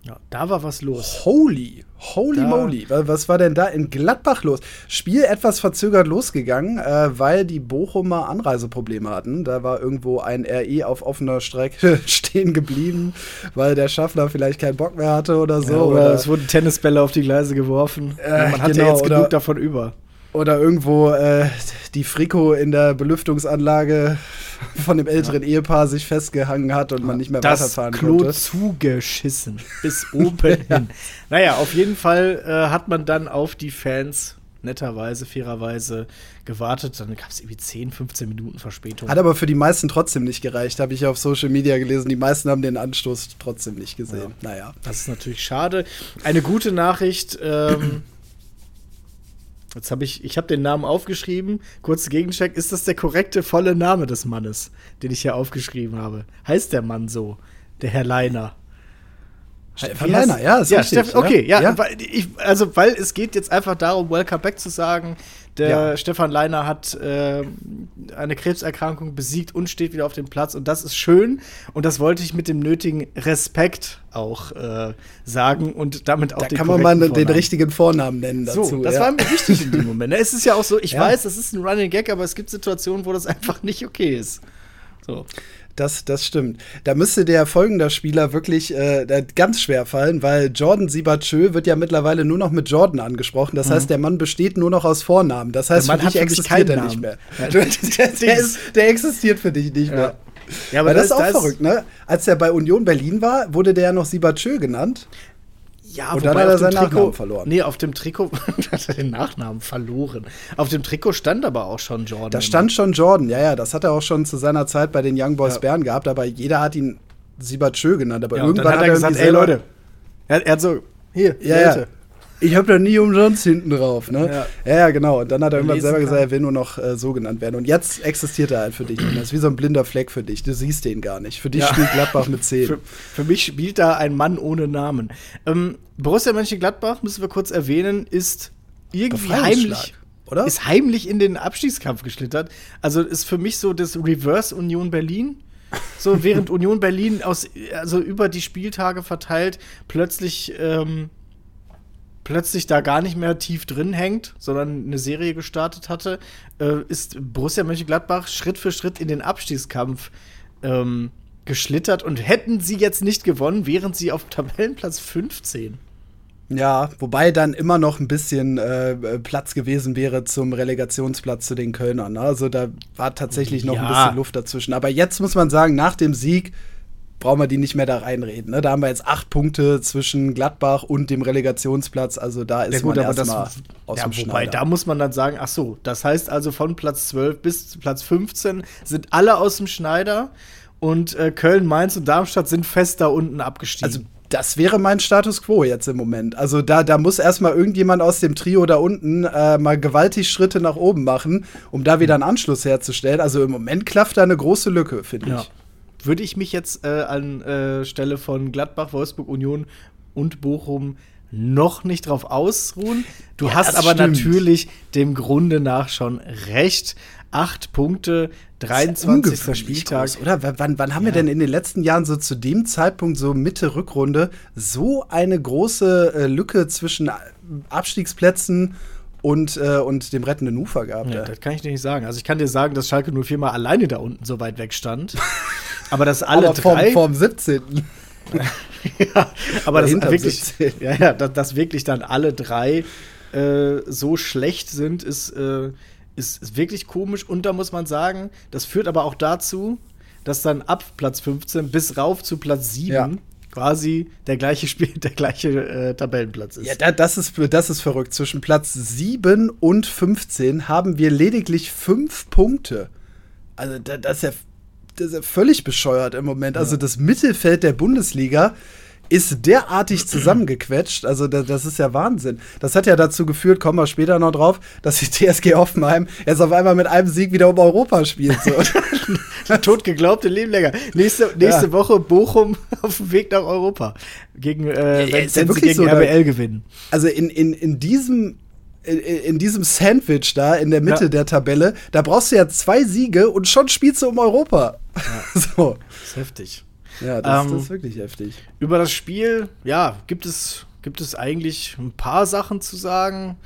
Ja, da war was los. Holy, holy Da- moly. Wa- Was war denn da in Gladbach los? Spiel etwas verzögert losgegangen, äh, weil die Bochumer Anreiseprobleme hatten. Da war irgendwo ein RE auf offener Strecke stehen geblieben, weil der Schaffner vielleicht keinen Bock mehr hatte oder so. Ja, oder, oder, es wurden Tennisbälle auf die Gleise geworfen. Äh, Man hat genau, jetzt genug davon über. Oder irgendwo äh, die Friko in der Belüftungsanlage von dem älteren Ehepaar sich festgehangen hat und man nicht mehr das weiterfahren Klo konnte. zugeschissen. Bis oben hin. Naja, auf jeden Fall äh, hat man dann auf die Fans netterweise, fairerweise gewartet. Dann gab es irgendwie 10, 15 Minuten Verspätung. Hat aber für die meisten trotzdem nicht gereicht, habe ich auf Social Media gelesen. Die meisten haben den Anstoß trotzdem nicht gesehen. Naja. Das ist natürlich schade. Eine gute Nachricht. Ähm, jetzt habe ich, ich habe den Namen aufgeschrieben. Kurz Gegencheck. Ist das der korrekte volle Name des Mannes, den ich hier aufgeschrieben habe? Heißt der Mann so? Der Herr Leiner. Von Leiner, ja, ist ja, richtig, Steff, okay, ja, ja. Weil ich, also weil es geht jetzt einfach darum, Welcome Back zu sagen. Der Ja. Stefan Leiner hat ähm, eine Krebserkrankung besiegt und steht wieder auf dem Platz und das ist schön und das wollte ich mit dem nötigen Respekt auch äh, sagen und damit auch Da den kann man mal den Vornamen. richtigen Vornamen nennen dazu. So, das ja. war mir wichtig in dem Moment. ne? Es ist ja auch so, ich Ja. weiß, das ist ein Running Gag, aber es gibt Situationen, wo das einfach nicht okay ist. So. Das, das stimmt. Da müsste der folgende Spieler wirklich äh, ganz schwer fallen, weil Jordan Sibachö wird ja mittlerweile nur noch mit Jordan angesprochen. Das heißt, der Mann besteht nur noch aus Vornamen. Das heißt, Mhm. Der Mann für existiert er nicht mehr. Ja, der, das- der, ist, der existiert für dich nicht mehr. Ja, aber das ist auch da verrückt, ne? Als er bei Union Berlin war, wurde der ja noch Sibachö genannt. Ja, Und dann hat er seinen Trikot, Nachnamen verloren. Nee, auf dem Trikot hat er den Nachnamen verloren. Auf dem Trikot stand aber auch schon Jordan. Da stand schon Jordan, ja, ja, das hat er auch schon zu seiner Zeit bei den Young Boys Ja. Bern gehabt, aber jeder hat ihn Sibachö genannt. Aber ja, irgendwann hat er gesagt, ey Leute, er, er hat so, hier, Ja, ja. Leute. Ich habe da nie umsonst hinten drauf, ne? Ja. Ja, ja, genau. Und dann hat er irgendwann selber kann. gesagt, er will nur noch äh, so genannt werden. Und jetzt existiert er halt für dich. Das ist wie so ein blinder Fleck für dich. Du siehst den gar nicht. Für dich Ja. spielt Gladbach mit 10. Für, für mich spielt da ein Mann ohne Namen. Ähm, Borussia Mönchengladbach, müssen wir kurz erwähnen, ist irgendwie heimlich, oder? ist heimlich in den Abstiegskampf geschlittert. Also ist für mich so das Reverse Union Berlin. So, während Union Berlin aus, also über die Spieltage verteilt, plötzlich, ähm, plötzlich da gar nicht mehr tief drin hängt, sondern eine Serie gestartet hatte, äh, ist Borussia Mönchengladbach Schritt für Schritt in den Abstiegskampf ähm, geschlittert und hätten sie jetzt nicht gewonnen, wären sie auf Tabellenplatz 15. Ja, wobei dann immer noch ein bisschen äh, Platz gewesen wäre zum Relegationsplatz zu den Kölnern. Ne? Also da war tatsächlich noch ein Ja. bisschen Luft dazwischen. Aber jetzt muss man sagen, nach dem Sieg brauchen wir die nicht mehr da reinreden. Ne? Da haben wir jetzt acht Punkte zwischen Gladbach und dem Relegationsplatz. Also da ist man erstmal aus ja, dem wobei, Schneider. da muss man dann sagen, ach so, das heißt also von Platz 12 bis Platz 15 sind alle aus dem Schneider und äh, Köln, Mainz und Darmstadt sind fest da unten abgestiegen. Also das wäre mein Status quo jetzt im Moment. Also da, da muss erstmal irgendjemand aus dem Trio da unten äh, mal gewaltig Schritte nach oben machen, um da wieder einen Anschluss herzustellen. Also im Moment klafft da eine große Lücke, finde Ja. ich. Würde ich mich jetzt äh, an äh, Stelle von Gladbach, Wolfsburg, Union und Bochum noch nicht drauf ausruhen. Du Ja, hast aber stimmt. natürlich dem Grunde nach schon recht. Acht Punkte, 23. Ungewöhnlich Spieltag. groß, oder? W- Wann, wann haben wir denn in den letzten Jahren so zu dem Zeitpunkt, so Mitte Rückrunde, so eine große äh, Lücke zwischen Abstiegsplätzen und, äh, und dem rettenden Ufer gehabt? Ja, das kann ich dir nicht sagen. Also ich kann dir sagen, dass Schalke 04 mal alleine da unten so weit weg stand. aber dass alle Aber vom, drei. vom 17. ja, aber das wirklich, 17. ja, ja, dass, dass wirklich dann alle drei äh, so schlecht sind, ist, äh, ist, ist wirklich komisch. Und da muss man sagen, das führt aber auch dazu, dass dann ab Platz 15 bis rauf zu Platz 7 Ja. Quasi der gleiche Spiel, der gleiche äh, Tabellenplatz ist. Ja, da, das, ist, das ist verrückt. Zwischen Platz 7 und 15 haben wir lediglich fünf Punkte. Also, da, das, ist ja, das ist ja völlig bescheuert im Moment. Also, das Mittelfeld der Bundesliga ist derartig zusammengequetscht. Also, da, das ist ja Wahnsinn. Das hat ja dazu geführt, kommen wir später noch drauf, dass die TSG Hoffenheim jetzt auf einmal mit einem Sieg wieder um Europa spielt. So. Tot geglaubte Leben länger. Nächste, nächste Ja. Woche Bochum auf dem Weg nach Europa. Gegen, äh, Ja, wenn, ja wenn sie gegen so, RBL gewinnen. also in, in, in diesem in, in diesem Sandwich da in der Mitte Ja. der Tabelle, da brauchst du ja zwei Siege und schon spielst du um Europa. so. Das ist heftig. Ja, das, Ähm, das ist wirklich heftig. Über das Spiel, ja, gibt es, gibt es eigentlich ein paar Sachen zu sagen.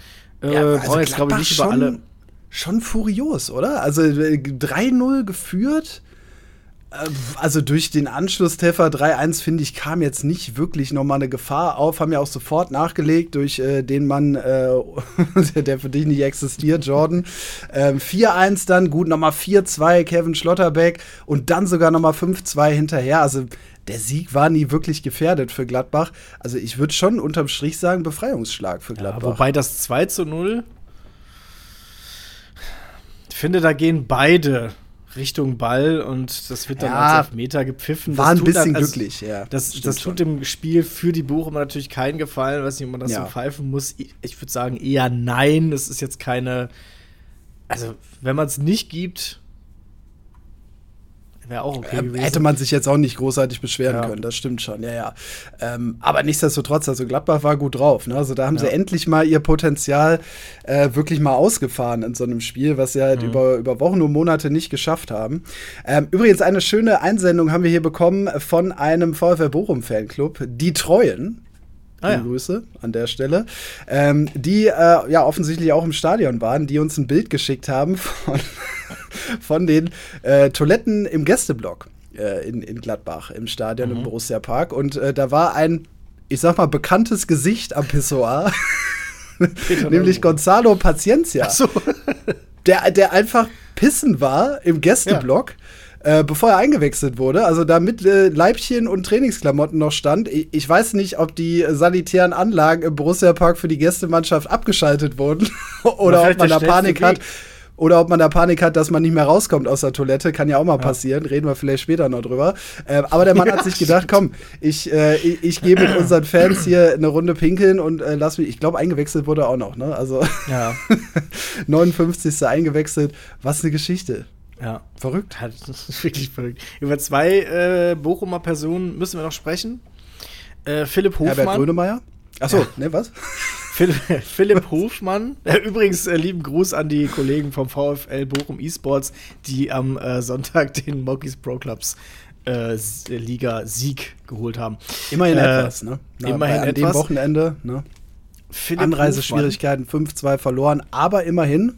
Äh, Ja, wir jetzt, glaube ich, nicht über alle. schon furios, oder? Also äh, 3-0 geführt. Äh, Also durch den Anschlusstreffer 3-1, finde ich, kam jetzt nicht wirklich nochmal eine Gefahr auf. Haben ja auch sofort nachgelegt durch äh, den Mann, äh, der für dich nicht existiert, Jordan. Ähm, 4-1 dann, gut, nochmal 4-2, Kevin Schlotterbeck und dann sogar nochmal 5-2 hinterher. Also der Sieg war nie wirklich gefährdet für Gladbach. Also ich würde schon unterm Strich sagen, Befreiungsschlag für Ja, Gladbach. wobei das 2 zu 0, ich finde, da gehen beide Richtung Ball und das wird dann Ja, als Elfmeter gepfiffen. war ein bisschen dann- also, glücklich, ja. Das, das schon. tut dem Spiel für die Bochumer natürlich keinen Gefallen. Weiß nicht, ob man das Ja. so pfeifen muss. Ich, ich würde sagen eher nein. Es ist jetzt keine. Also, wenn man es nicht gibt, wäre auch okay Äh, gewesen. hätte man sich jetzt auch nicht großartig beschweren Ja. können, das stimmt schon, ja, ja. Ähm, aber nichtsdestotrotz, also Gladbach war gut drauf. Ne? Also da haben sie Ja. endlich mal ihr Potenzial äh, wirklich mal ausgefahren in so einem Spiel, was sie Mhm. halt über, über Wochen und Monate nicht geschafft haben. Ähm, übrigens, eine schöne Einsendung haben wir hier bekommen von einem VfL Bochum-Fanclub, die Treuen. Ah, ja. Grüße an der Stelle. Ähm, die äh, ja offensichtlich auch im Stadion waren, die uns ein Bild geschickt haben von, von den äh, Toiletten im Gästeblock äh, in, in Gladbach im Stadion Mhm. im Borussia Park. Und äh, da war ein, ich sag mal, bekanntes Gesicht am Pissoir, nämlich Gonzalo Paciencia so. der, der einfach pissen war im Gästeblock, äh, bevor er eingewechselt wurde. Also da mit äh, Leibchen und Trainingsklamotten noch stand. Ich, ich weiß nicht, ob die sanitären Anlagen im Borussia Park für die Gästemannschaft abgeschaltet wurden oder ob man da Panik schnellste hat. Weg. Oder ob man da Panik hat, dass man nicht mehr rauskommt aus der Toilette. Kann ja auch mal passieren. Reden wir vielleicht später noch drüber. Ähm, aber der Mann Ja, hat sich gedacht, komm, ich, äh, ich, ich gehe mit unseren Fans hier eine Runde pinkeln und äh, lass mich. Ich glaube, eingewechselt wurde er auch noch, ne? Also Ja, 59. eingewechselt. Was eine Geschichte. Ja. Verrückt. Ja, Das ist wirklich verrückt. Über zwei äh, Bochumer Personen müssen wir noch sprechen. Äh, Philipp Herbert Hofmann. Grönemeyer? Achso, ne, was? Philipp, Philipp Hofmann. Übrigens, äh, lieben Gruß an die Kollegen vom VfL Bochum eSports, die am äh, Sonntag den Mokis Pro Clubs äh, Liga-Sieg geholt haben. Immerhin Äh, etwas, ne? immerhin bei, an dem etwas. Wochenende, ne? Philipp Anreiseschwierigkeiten 5-2 verloren, aber immerhin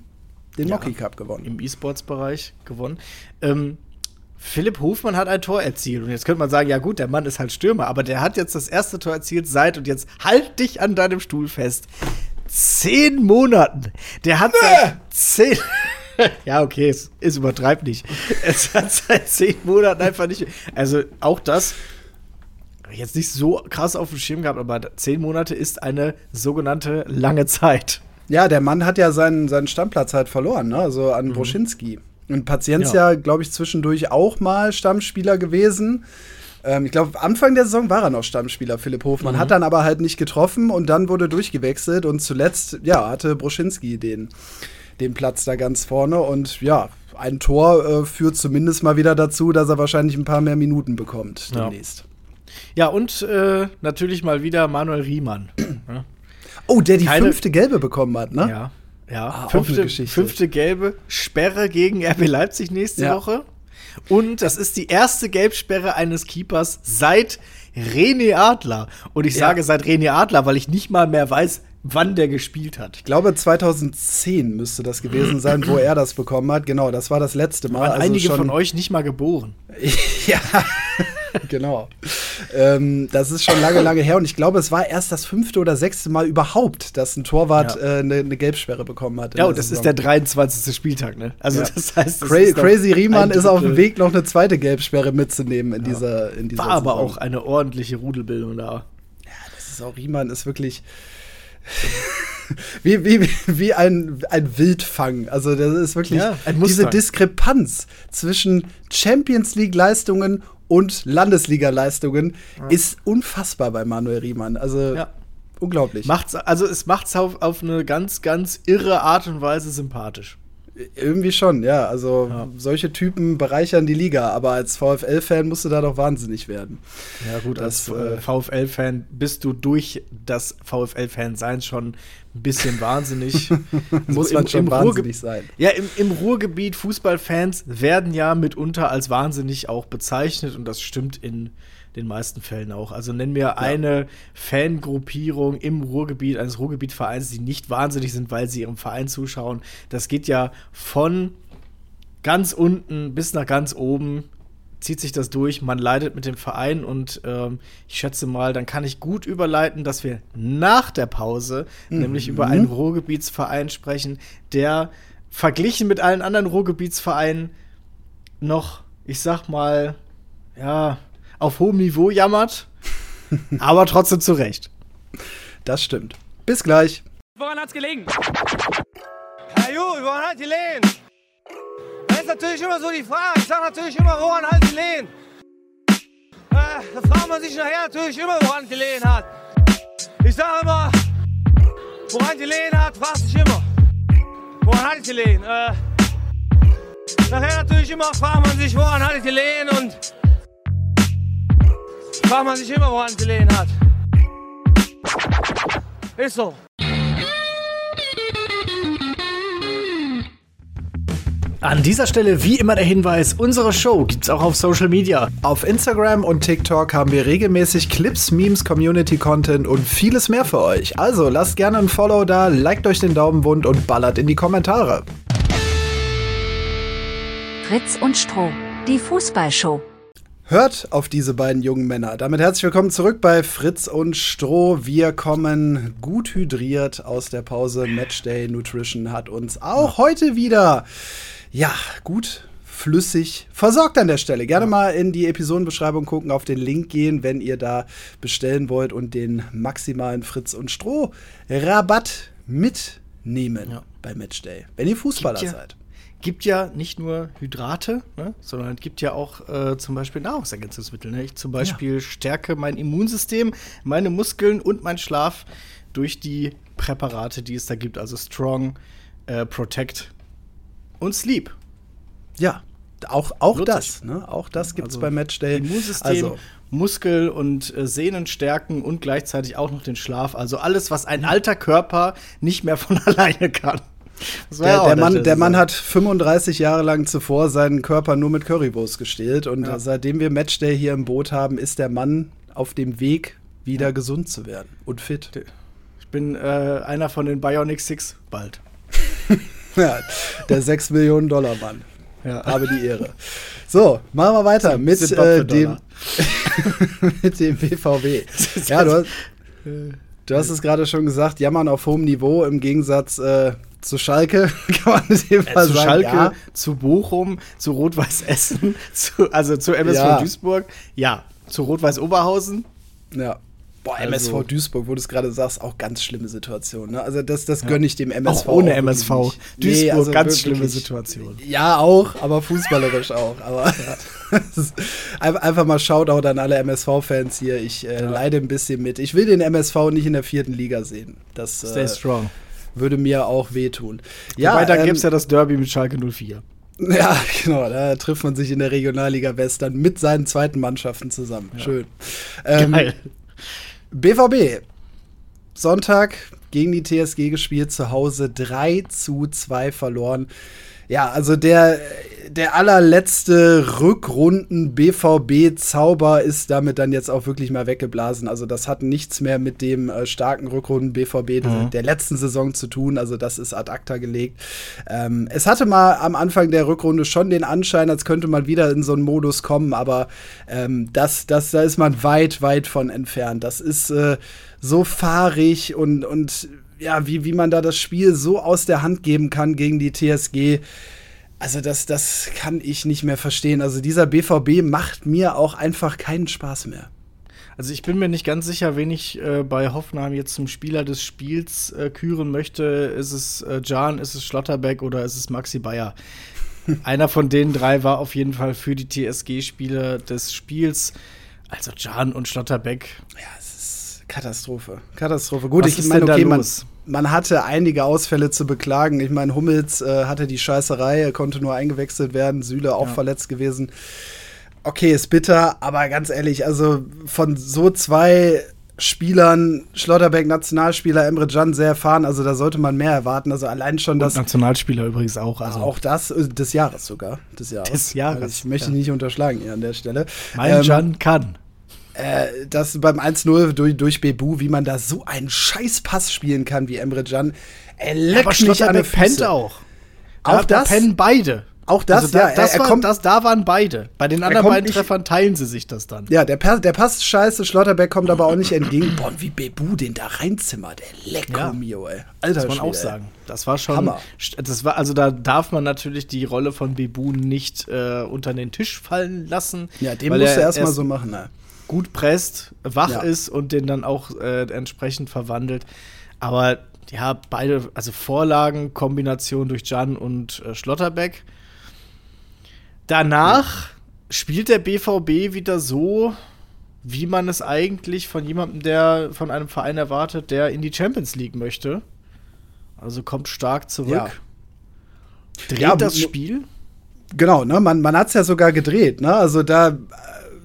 den Ja. Mocky Cup gewonnen. Im E-Sports-Bereich gewonnen. Ähm, Philipp Hofmann hat ein Tor erzielt. Und jetzt könnte man sagen, ja gut, der Mann ist halt Stürmer, aber der hat jetzt das erste Tor erzielt seit, und jetzt halt dich an deinem Stuhl fest, zehn Monaten. Der hat seit zehn. ja, okay, es, es übertreibt nicht. Es hat seit zehn Monaten einfach nicht. Also auch das. Jetzt nicht so krass auf dem Schirm gehabt, aber zehn Monate ist eine sogenannte lange Zeit. Ja, der Mann hat ja seinen, seinen Stammplatz halt verloren, ne? Also an Broschinski. Und Paciencia, glaube ich, zwischendurch auch mal Stammspieler gewesen. Ähm, ich glaube, Anfang der Saison war er noch Stammspieler, Philipp Hofmann. Hat dann aber halt nicht getroffen und dann wurde durchgewechselt. Und zuletzt, ja, hatte Broschinski den, den Platz da ganz vorne. Und ja, ein Tor äh, führt zumindest mal wieder dazu, dass er wahrscheinlich ein paar mehr Minuten bekommt Ja. demnächst. Ja, und äh, natürlich mal wieder Manuel Riemann. Oh, der die Keine- fünfte Gelbe bekommen hat, ne? Ja. Ja, Ah, fünfte, fünfte gelbe Sperre gegen RB Leipzig nächste Ja. Woche. Und das ist die erste Gelbsperre eines Keepers seit René Adler. Und ich Ja. sage seit René Adler, weil ich nicht mal mehr weiß, wann der gespielt hat. Ich glaube, 2010 müsste das gewesen sein, wo er das bekommen hat. Genau, das war das letzte Mal. Waren also einige von euch nicht mal geboren. ja, genau. Ähm, das ist schon lange, lange her. Und ich glaube, es war erst das fünfte oder sechste Mal überhaupt, dass ein Torwart Ja. äh, eine, eine Gelbsperre bekommen hat. Ja, und das Saison. ist der 23. Spieltag, ne? Also Ja. das heißt, das Cra ist Crazy Riemann ist auf dem. Weg, noch eine zweite Gelbsperre mitzunehmen in dieser in dieser War aber Saison. auch eine ordentliche Rudelbildung da. Das ist auch Riemann ist wirklich wie, wie, wie ein, ein Wildfang. Also, das ist wirklich Ja, diese. Diskrepanz zwischen Champions League-Leistungen und Landesliga-Leistungen ist unfassbar bei Manuel Riemann. Also, Ja. unglaublich. Macht's, also es macht's auf, auf eine ganz, ganz irre Art und Weise sympathisch. Irgendwie schon, ja. Also ja. solche Typen bereichern die Liga, aber als VfL-Fan musst du da doch wahnsinnig werden. Ja, gut, das, als äh, VfL-Fan bist du durch das VfL-Fan-Sein schon ein bisschen wahnsinnig. Muss man im, schon im wahnsinnig sein. Ja, im, im Ruhrgebiet, Fußballfans werden ja mitunter als wahnsinnig auch bezeichnet und das stimmt in den meisten Fällen auch. Also nenn mir ja. eine Fangruppierung im Ruhrgebiet, eines Ruhrgebietvereins, die nicht wahnsinnig sind, weil sie ihrem Verein zuschauen. Das geht ja von ganz unten bis nach ganz oben zieht sich das durch, man leidet mit dem Verein und ähm, ich schätze mal, dann kann ich gut überleiten, dass wir nach der Pause mhm. nämlich über einen Ruhrgebietsverein sprechen, der verglichen mit allen anderen Ruhrgebietsvereinen noch, ich sag mal, ja, auf hohem Niveau jammert, aber trotzdem zu Recht. Das stimmt. Bis gleich. Woran hat's gelegen? Herr Ju, woran hat gelegen? Das ist natürlich immer so die Frage. Ich sag natürlich immer, woran hat gelegen? Äh, da fragt man sich nachher natürlich immer, woran gelegen hat. Ich sag immer, woran gelegen hat, fragt sich immer. Woran hat es gelegen? Äh, nachher natürlich immer fragt man sich, woran hat es gelegen und fragt man sich immer, woran gelegen hat. Ist so. An dieser Stelle wie immer der Hinweis, unsere Show gibt's auch auf Social Media. Auf Instagram und TikTok haben wir regelmäßig Clips, Memes, Community Content und vieles mehr für euch. Also lasst gerne ein Follow da, liked euch den Daumen wund und ballert in die Kommentare. Fritz und Stroh, die Fußballshow. Hört auf diese beiden jungen Männer. Damit herzlich willkommen zurück bei Fritz und Stroh. Wir kommen gut hydriert aus der Pause. Matchday Nutrition hat uns auch heute wieder, ja, gut flüssig versorgt an der Stelle. Gerne mal in die Episodenbeschreibung gucken, auf den Link gehen, wenn ihr da bestellen wollt und den maximalen Fritz und Stroh Rabatt mitnehmen ja. bei Matchday, wenn ihr Fußballer ja, seid gibt ja nicht nur Hydrate, ne, sondern es gibt ja auch äh, zum Beispiel Nahrungsergänzungsmittel. Ne? Ich zum Beispiel ja. stärke mein Immunsystem, meine Muskeln und meinen Schlaf durch die Präparate, die es da gibt. Also Strong, äh, Protect und Sleep. Ja, auch, auch das. Ne? Auch das gibt es also bei Matchday. Immunsystem, also. Muskel- und äh, Sehnen stärken und gleichzeitig auch noch den Schlaf. Also alles, was ein alter Körper nicht mehr von alleine kann. Der, der, Mann, der Mann hat 35 Jahre lang zuvor seinen Körper nur mit Currywurst gestählt und ja. seitdem wir Matchday hier im Boot haben, ist der Mann auf dem Weg, wieder ja. gesund zu werden und fit. Ich bin äh, einer von den Bionic Six bald. ja, der 6 Millionen Dollar Mann. Ja. Habe die Ehre. So, machen wir weiter mit, äh, dem, mit dem BVB. Ja, du hast, du hast es gerade schon gesagt, jammern auf hohem Niveau im Gegensatz äh, zu Schalke, kann man dem Fall äh, zu sagen. Schalke, ja. zu Bochum, zu Rot-Weiß Essen, zu, also zu MSV ja. Duisburg, ja, zu Rot-Weiß Oberhausen. Ja. Boah, also, MSV Duisburg, wo du es gerade sagst, auch ganz schlimme Situation. Ne? Also das, das gönne ich dem MSV. Auch ohne auch MSV. Duisburg, nee, also ganz schlimme Situation. Ja, auch, aber fußballerisch auch. Aber ja. einfach mal Shoutout an alle MSV-Fans hier. Ich äh, ja. leide ein bisschen mit. Ich will den MSV nicht in der vierten Liga sehen. Das, Stay äh, strong würde mir auch wehtun. Ja, Wobei, da ähm, gäbe es ja das Derby mit Schalke 04. Ja, genau, da trifft man sich in der Regionalliga West dann mit seinen zweiten Mannschaften zusammen. Ja. Schön. Ähm, Geil. BVB. Sonntag gegen die TSG gespielt, zu Hause 3 zu 2 verloren. Ja, also der, der allerletzte Rückrunden-BVB-Zauber ist damit dann jetzt auch wirklich mal weggeblasen. Also das hat nichts mehr mit dem äh, starken Rückrunden-BVB mhm. der letzten Saison zu tun. Also das ist ad acta gelegt. Ähm, es hatte mal am Anfang der Rückrunde schon den Anschein, als könnte man wieder in so einen Modus kommen, aber ähm, das, das, da ist man weit, weit von entfernt. Das ist äh, so fahrig und, und ja, wie, wie man da das Spiel so aus der Hand geben kann gegen die TSG. Also das, das kann ich nicht mehr verstehen. Also dieser BVB macht mir auch einfach keinen Spaß mehr. Also ich bin mir nicht ganz sicher, wen ich äh, bei Hoffenheim jetzt zum Spieler des Spiels äh, küren möchte. Ist es äh, Jan, ist es Schlotterbeck oder ist es Maxi Bayer? Einer von den drei war auf jeden Fall für die TSG-Spieler des Spiels. Also Jan und Schlotterbeck. Ja, es ist Katastrophe. Katastrophe. Gut, Was ich meine, okay, man? Man hatte einige Ausfälle zu beklagen. Ich meine, Hummels äh, hatte die Scheißerei, er konnte nur eingewechselt werden, Süle auch Ja. verletzt gewesen. Okay, ist bitter, aber ganz ehrlich, also von so zwei Spielern, Schlotterbeck Nationalspieler, Emre Can sehr erfahren, also da sollte man mehr erwarten. Also allein schon das, Nationalspieler übrigens auch. Also auch das äh, des Jahres sogar. Des Jahres. Des Jahres, Also ich möchte ja. nicht unterschlagen hier an der Stelle. mein Ähm, Can kann. Äh, das beim 1-0 durch, durch Bebu, wie man da so einen Scheißpass spielen kann wie Emre Can. Er leckt Aber mich an Schlotterbeck pennt auch. Auch da, das? Da pennen beide. Auch das, also da, ja, das, er war, kommt- das, da waren beide. Bei den anderen beiden nicht- Treffern teilen sie sich das dann. Ja, der, der passt scheiße, Schlotterbeck kommt aber auch nicht entgegen. Boah, wie Bebu den da reinzimmert, der Lecco Ja. mio, ey. Alter Muss man auch sagen. Das war schon. Hammer. Das war, also da darf man natürlich die Rolle von Bebu nicht äh, unter den Tisch fallen lassen. Ja, den musst du er erstmal erst so machen, ne? Gut presst, wach Ja. ist und den dann auch äh, entsprechend verwandelt. Aber ja, beide, also Vorlagen, Kombination durch Jan und äh, Schlotterbeck. Danach spielt der BVB wieder so, wie man es eigentlich von jemandem, der von einem Verein erwartet, der in die Champions League möchte. Also kommt stark zurück. Ja. Dreht Ja, das Spiel. Genau, ne? Man, man hat es ja sogar gedreht, ne? Also da,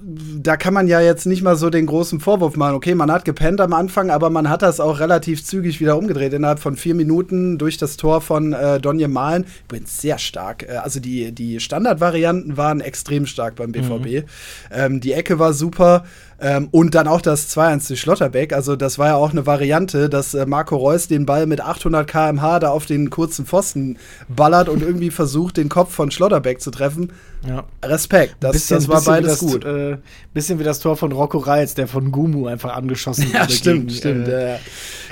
da kann man ja jetzt nicht mal so den großen Vorwurf machen. Okay, man hat gepennt am Anfang, aber man hat das auch relativ zügig wieder umgedreht. Innerhalb von vier Minuten durch das Tor von äh, Donje Malen. Übrigens sehr stark. Äh, also die, die Standardvarianten waren extrem stark beim BVB. Ähm, die Ecke war super. Ähm, und dann auch das 2-1 durch Schlotterbeck. Also, das war ja auch eine Variante, dass äh, Marco Reus den Ball mit 800 km/h da auf den kurzen Pfosten ballert und irgendwie versucht, den Kopf von Schlotterbeck zu treffen. Ja. Respekt, das, das war bisschen beides das, gut. Äh, bisschen wie das Tor von Rocco Reitz, der von Gumu einfach angeschossen ja, wurde. stimmt, gegen, stimmt. Äh, ja.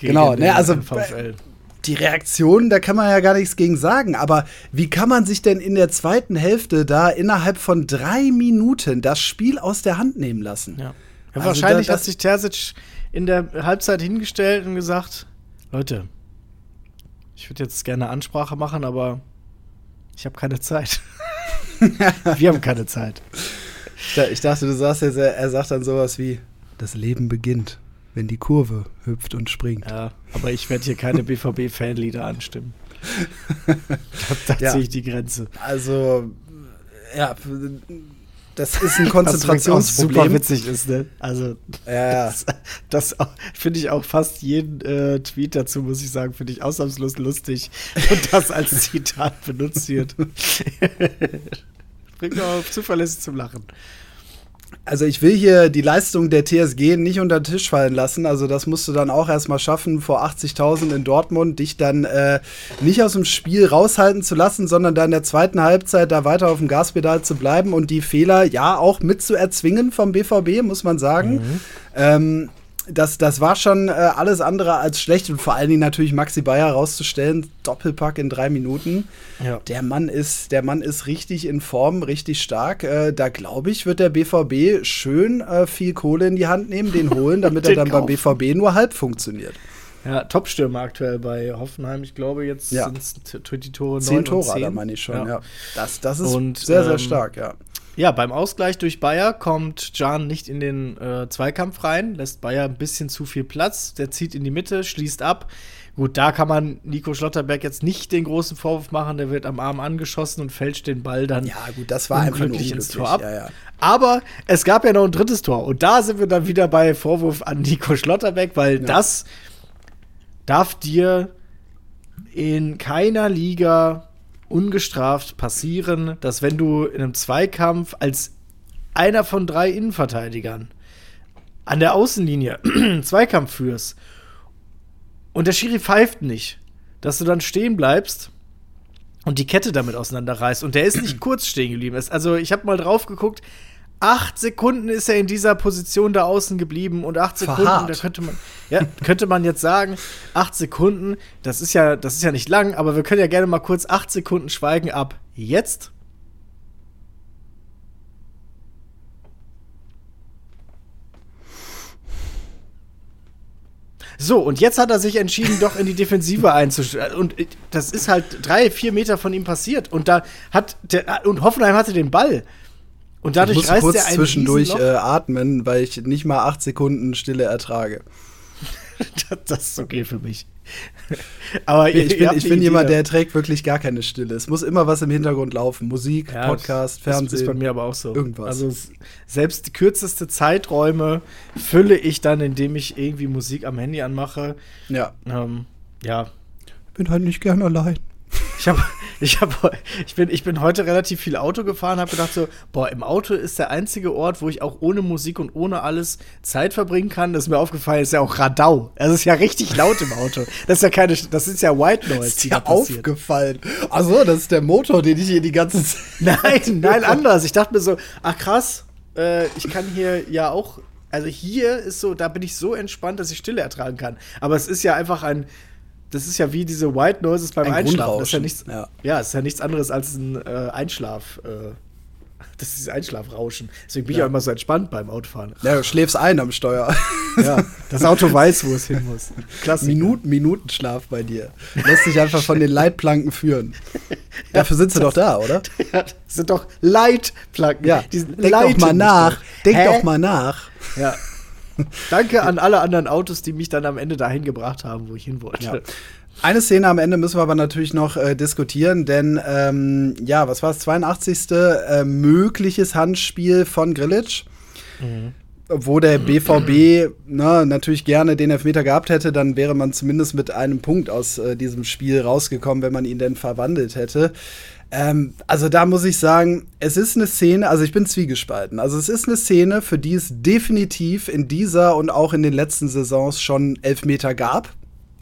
Genau, ne, also VfL. die Reaktion, da kann man ja gar nichts gegen sagen. Aber wie kann man sich denn in der zweiten Hälfte da innerhalb von drei Minuten das Spiel aus der Hand nehmen lassen? Ja. Ja, Also wahrscheinlich da- hat sich Terzic in der Halbzeit hingestellt und gesagt: Leute, ich würde jetzt gerne Ansprache machen, aber ich habe keine Zeit. Wir haben keine Zeit. Ich da- Ich dachte, du sagst jetzt, er, sagt dann sowas wie: Das Leben beginnt, wenn die Kurve hüpft und springt. Ja, aber ich werde hier keine BVB-Fanlieder anstimmen. Da, da Ja. ziehe ich die Grenze. Also, ja, das ist ein Konzentrationsproblem. super witzig ist, ne? Also, Ja, das, das finde ich auch fast jeden äh, Tweet dazu, muss ich sagen, finde ich ausnahmslos lustig. Und das als Zitat benutzt wird. Bringt auch zuverlässig zum Lachen. Also ich will hier die Leistung der TSG nicht unter den Tisch fallen lassen. Also das musst du dann auch erstmal schaffen, vor 80.000 in Dortmund dich dann äh, nicht aus dem Spiel raushalten zu lassen, sondern da in der zweiten Halbzeit da weiter auf dem Gaspedal zu bleiben und die Fehler ja auch mit zu erzwingen vom BVB, muss man sagen. Ähm, das, das war schon äh, alles andere als schlecht und vor allen Dingen natürlich Maxi Bayer rauszustellen, Doppelpack in drei Minuten. Ja. Der Mann ist, der Mann ist richtig in Form, richtig stark. Äh, da glaube ich, wird der BVB schön äh, viel Kohle in die Hand nehmen, den holen, damit er Den dann beim kaufen. BVB nur halb funktioniert. Ja, Topstürmer aktuell bei Hoffenheim. Ich glaube, jetzt Ja. sind es die Tore Zehn Tore, da meine ich schon. Ja. Ja. Das, das ist Und, sehr, sehr ähm, stark, ja. Ja, beim Ausgleich durch Bayer kommt Can nicht in den äh, Zweikampf rein, lässt Bayer ein bisschen zu viel Platz, der zieht in die Mitte, schließt ab. Gut, da kann man Nico Schlotterberg jetzt nicht den großen Vorwurf machen, der wird am Arm angeschossen und fälscht den Ball dann Ja, gut, das war nur unglücklich ins unglücklich. Tor ab. Ja, ja. Aber es gab ja noch ein drittes Tor und da sind wir dann wieder bei Vorwurf an Nico Schlotterbeck, weil das darf dir in keiner Liga ungestraft passieren, dass wenn du in einem Zweikampf als einer von drei Innenverteidigern an der Außenlinie Zweikampf führst und der Schiri pfeift nicht, dass du dann stehen bleibst und die Kette damit auseinanderreißt. Und der ist nicht kurz stehen geblieben. Also ich habe mal drauf geguckt, acht Sekunden ist er in dieser Position da außen geblieben und acht Sekunden, Verharrt. da könnte man, ja, könnte man jetzt sagen, acht Sekunden, das ist ja, das ist ja nicht lang, aber wir können ja gerne mal kurz acht Sekunden schweigen ab jetzt. So, und jetzt hat er sich entschieden, doch in die Defensive einzustellen. Und äh, das ist halt drei, vier Meter von ihm passiert. Und da hat der, und Hoffenheim hatte den Ball. Und Ich dadurch muss reißt kurz zwischendurch äh, atmen, weil ich nicht mal acht Sekunden Stille ertrage. das, das ist okay für mich. Aber ich, ich bin, ich bin jemand, der trägt wirklich gar keine Stille. Es muss immer was im Hintergrund laufen. Musik, ja, Podcast, Fernsehen. Das ist bei mir aber auch so. Irgendwas. Also selbst die kürzeste Zeiträume fülle ich dann, indem ich irgendwie Musik am Handy anmache. Ja. Ähm, ja. Bin halt nicht gern allein. Ich habe ich, hab, ich, bin, ich bin heute relativ viel Auto gefahren, habe gedacht so, boah, im Auto ist der einzige Ort, wo ich auch ohne Musik und ohne alles Zeit verbringen kann. Das ist mir aufgefallen, ist ja auch Radau. Es ist ja richtig laut im Auto. Das ist ja keine, das ist ja White Noise. Das ist ja aufgefallen. Achso, das ist der Motor, den ich hier die ganze Zeit. Nein, nein, anders. Ich dachte mir so, ach krass, äh, ich kann hier ja auch also hier ist so, da bin ich so entspannt, dass ich Stille ertragen kann. Aber es ist ja einfach ein das ist ja wie diese White Noises beim ein Einschlafen. Das ist ja nichts, ja. ja, ist ja nichts anderes als ein äh, Einschlaf. Äh, das ist dieses Einschlafrauschen. Deswegen bin ja. ich auch immer so entspannt beim Autofahren. Ja, du schläfst ein am Steuer. Ja, das Auto weiß, wo es hin muss. Klasse. Minuten, Minutenschlaf bei dir. Lässt dich einfach von den Leitplanken führen. Dafür sind sie doch da, oder? Ja, das sind doch Leitplanken. Ja, denk doch mal nach. Denk Hä? doch mal nach. Ja. Danke an alle anderen Autos, die mich dann am Ende dahin gebracht haben, wo ich hin wollte. Ja. Eine Szene am Ende müssen wir aber natürlich noch äh, diskutieren, denn ähm, ja, was war es? 82. Äh, mögliches Handspiel von Grilic. Mhm. Wo der BVB na, natürlich gerne den Elfmeter gehabt hätte, dann wäre man zumindest mit einem Punkt aus äh, diesem Spiel rausgekommen, wenn man ihn denn verwandelt hätte. Ähm, also da muss ich sagen, es ist eine Szene, also ich bin zwiegespalten. Also es ist eine Szene, für die es definitiv in dieser und auch in den letzten Saisons schon Elfmeter gab.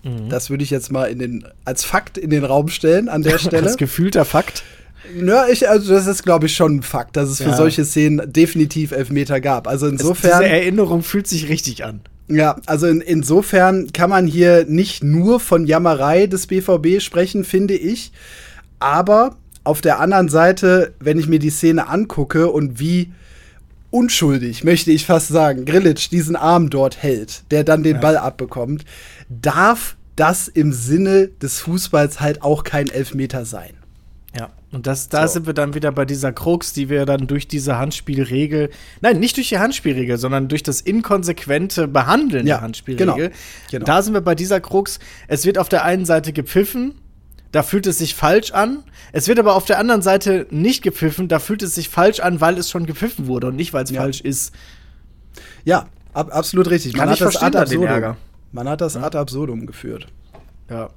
Mhm. Das würde ich jetzt mal in den, als Fakt in den Raum stellen an der Stelle. als gefühlter Fakt. Ja, ich, also das ist, glaube ich, schon ein Fakt, dass es ja. für solche Szenen definitiv Elfmeter gab. Also insofern. Es, diese Erinnerung fühlt sich richtig an. Ja, also in, insofern kann man hier nicht nur von Jammerei des BVB sprechen, finde ich. Aber auf der anderen Seite, wenn ich mir die Szene angucke und wie unschuldig, möchte ich fast sagen, Grillitsch diesen Arm dort hält, der dann den ja. Ball abbekommt, darf das im Sinne des Fußballs halt auch kein Elfmeter sein. Ja, und das, da so. sind wir dann wieder bei dieser Krux, die wir dann durch diese Handspielregel, nein, nicht durch die Handspielregel, sondern durch das inkonsequente Behandeln ja, der Handspielregel. Genau, genau. Da sind wir bei dieser Krux. Es wird auf der einen Seite gepfiffen, da fühlt es sich falsch an. Es wird aber auf der anderen Seite nicht gepfiffen, da fühlt es sich falsch an, weil es schon gepfiffen wurde und nicht, weil es ja. falsch ist. Ja, ab, absolut richtig. Kann Man, hat das ad absurdum, Man hat das ad absurdum geführt. Ja.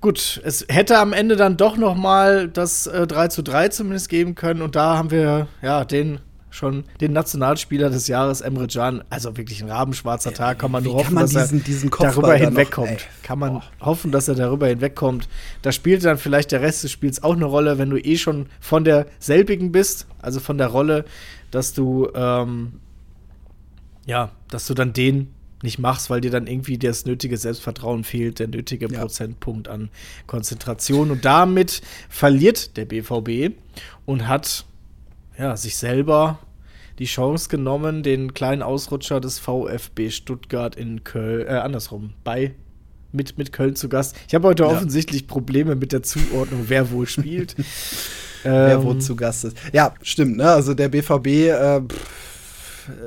Gut, es hätte am Ende dann doch noch mal das äh, 3 zu 3 zumindest geben können und da haben wir ja den schon den Nationalspieler des Jahres, Emre Can. Also wirklich ein rabenschwarzer Tag. Kann man nur hoffen, man dass diesen, er diesen darüber hinwegkommt. Noch, kann man oh. hoffen, dass er darüber hinwegkommt. Da spielt dann vielleicht der Rest des Spiels auch eine Rolle, wenn du eh schon von der selbigen bist, also von der Rolle, dass du ähm, ja, dass du dann den nicht machst, weil dir dann irgendwie das nötige Selbstvertrauen fehlt, der nötige ja. Prozentpunkt an Konzentration. Und damit verliert der BVB und hat ja, sich selber die Chance genommen, den kleinen Ausrutscher des VfB Stuttgart in Köln, äh, andersrum, bei mit, mit Köln zu Gast. Ich habe heute ja. offensichtlich Probleme mit der Zuordnung, wer wohl spielt. wer wo ähm, zu Gast ist. Ja, stimmt, ne? Also der BVB äh,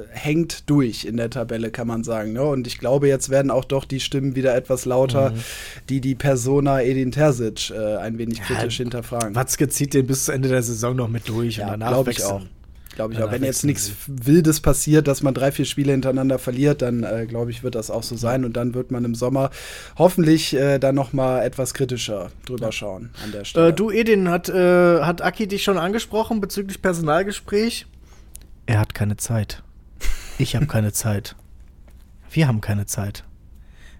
hängt durch in der Tabelle, kann man sagen. Ne? Und ich glaube, jetzt werden auch doch die Stimmen wieder etwas lauter, mhm. die die Persona Edin Terzic äh, ein wenig kritisch ja, hinterfragen. Watzke zieht den bis zu Ende der Saison noch mit durch ja, und danach glaube ich auch. Glaube ich auch. Wenn jetzt nichts Wildes passiert, dass man drei, vier Spiele hintereinander verliert, dann äh, glaube ich, wird das auch so sein. Und dann wird man im Sommer hoffentlich äh, dann noch mal etwas kritischer drüber schauen an der Stelle. Äh, du, Edin, hat, äh, hat Aki dich schon angesprochen bezüglich Personalgespräch? Er hat keine Zeit. Ich habe keine Zeit. Wir haben keine Zeit.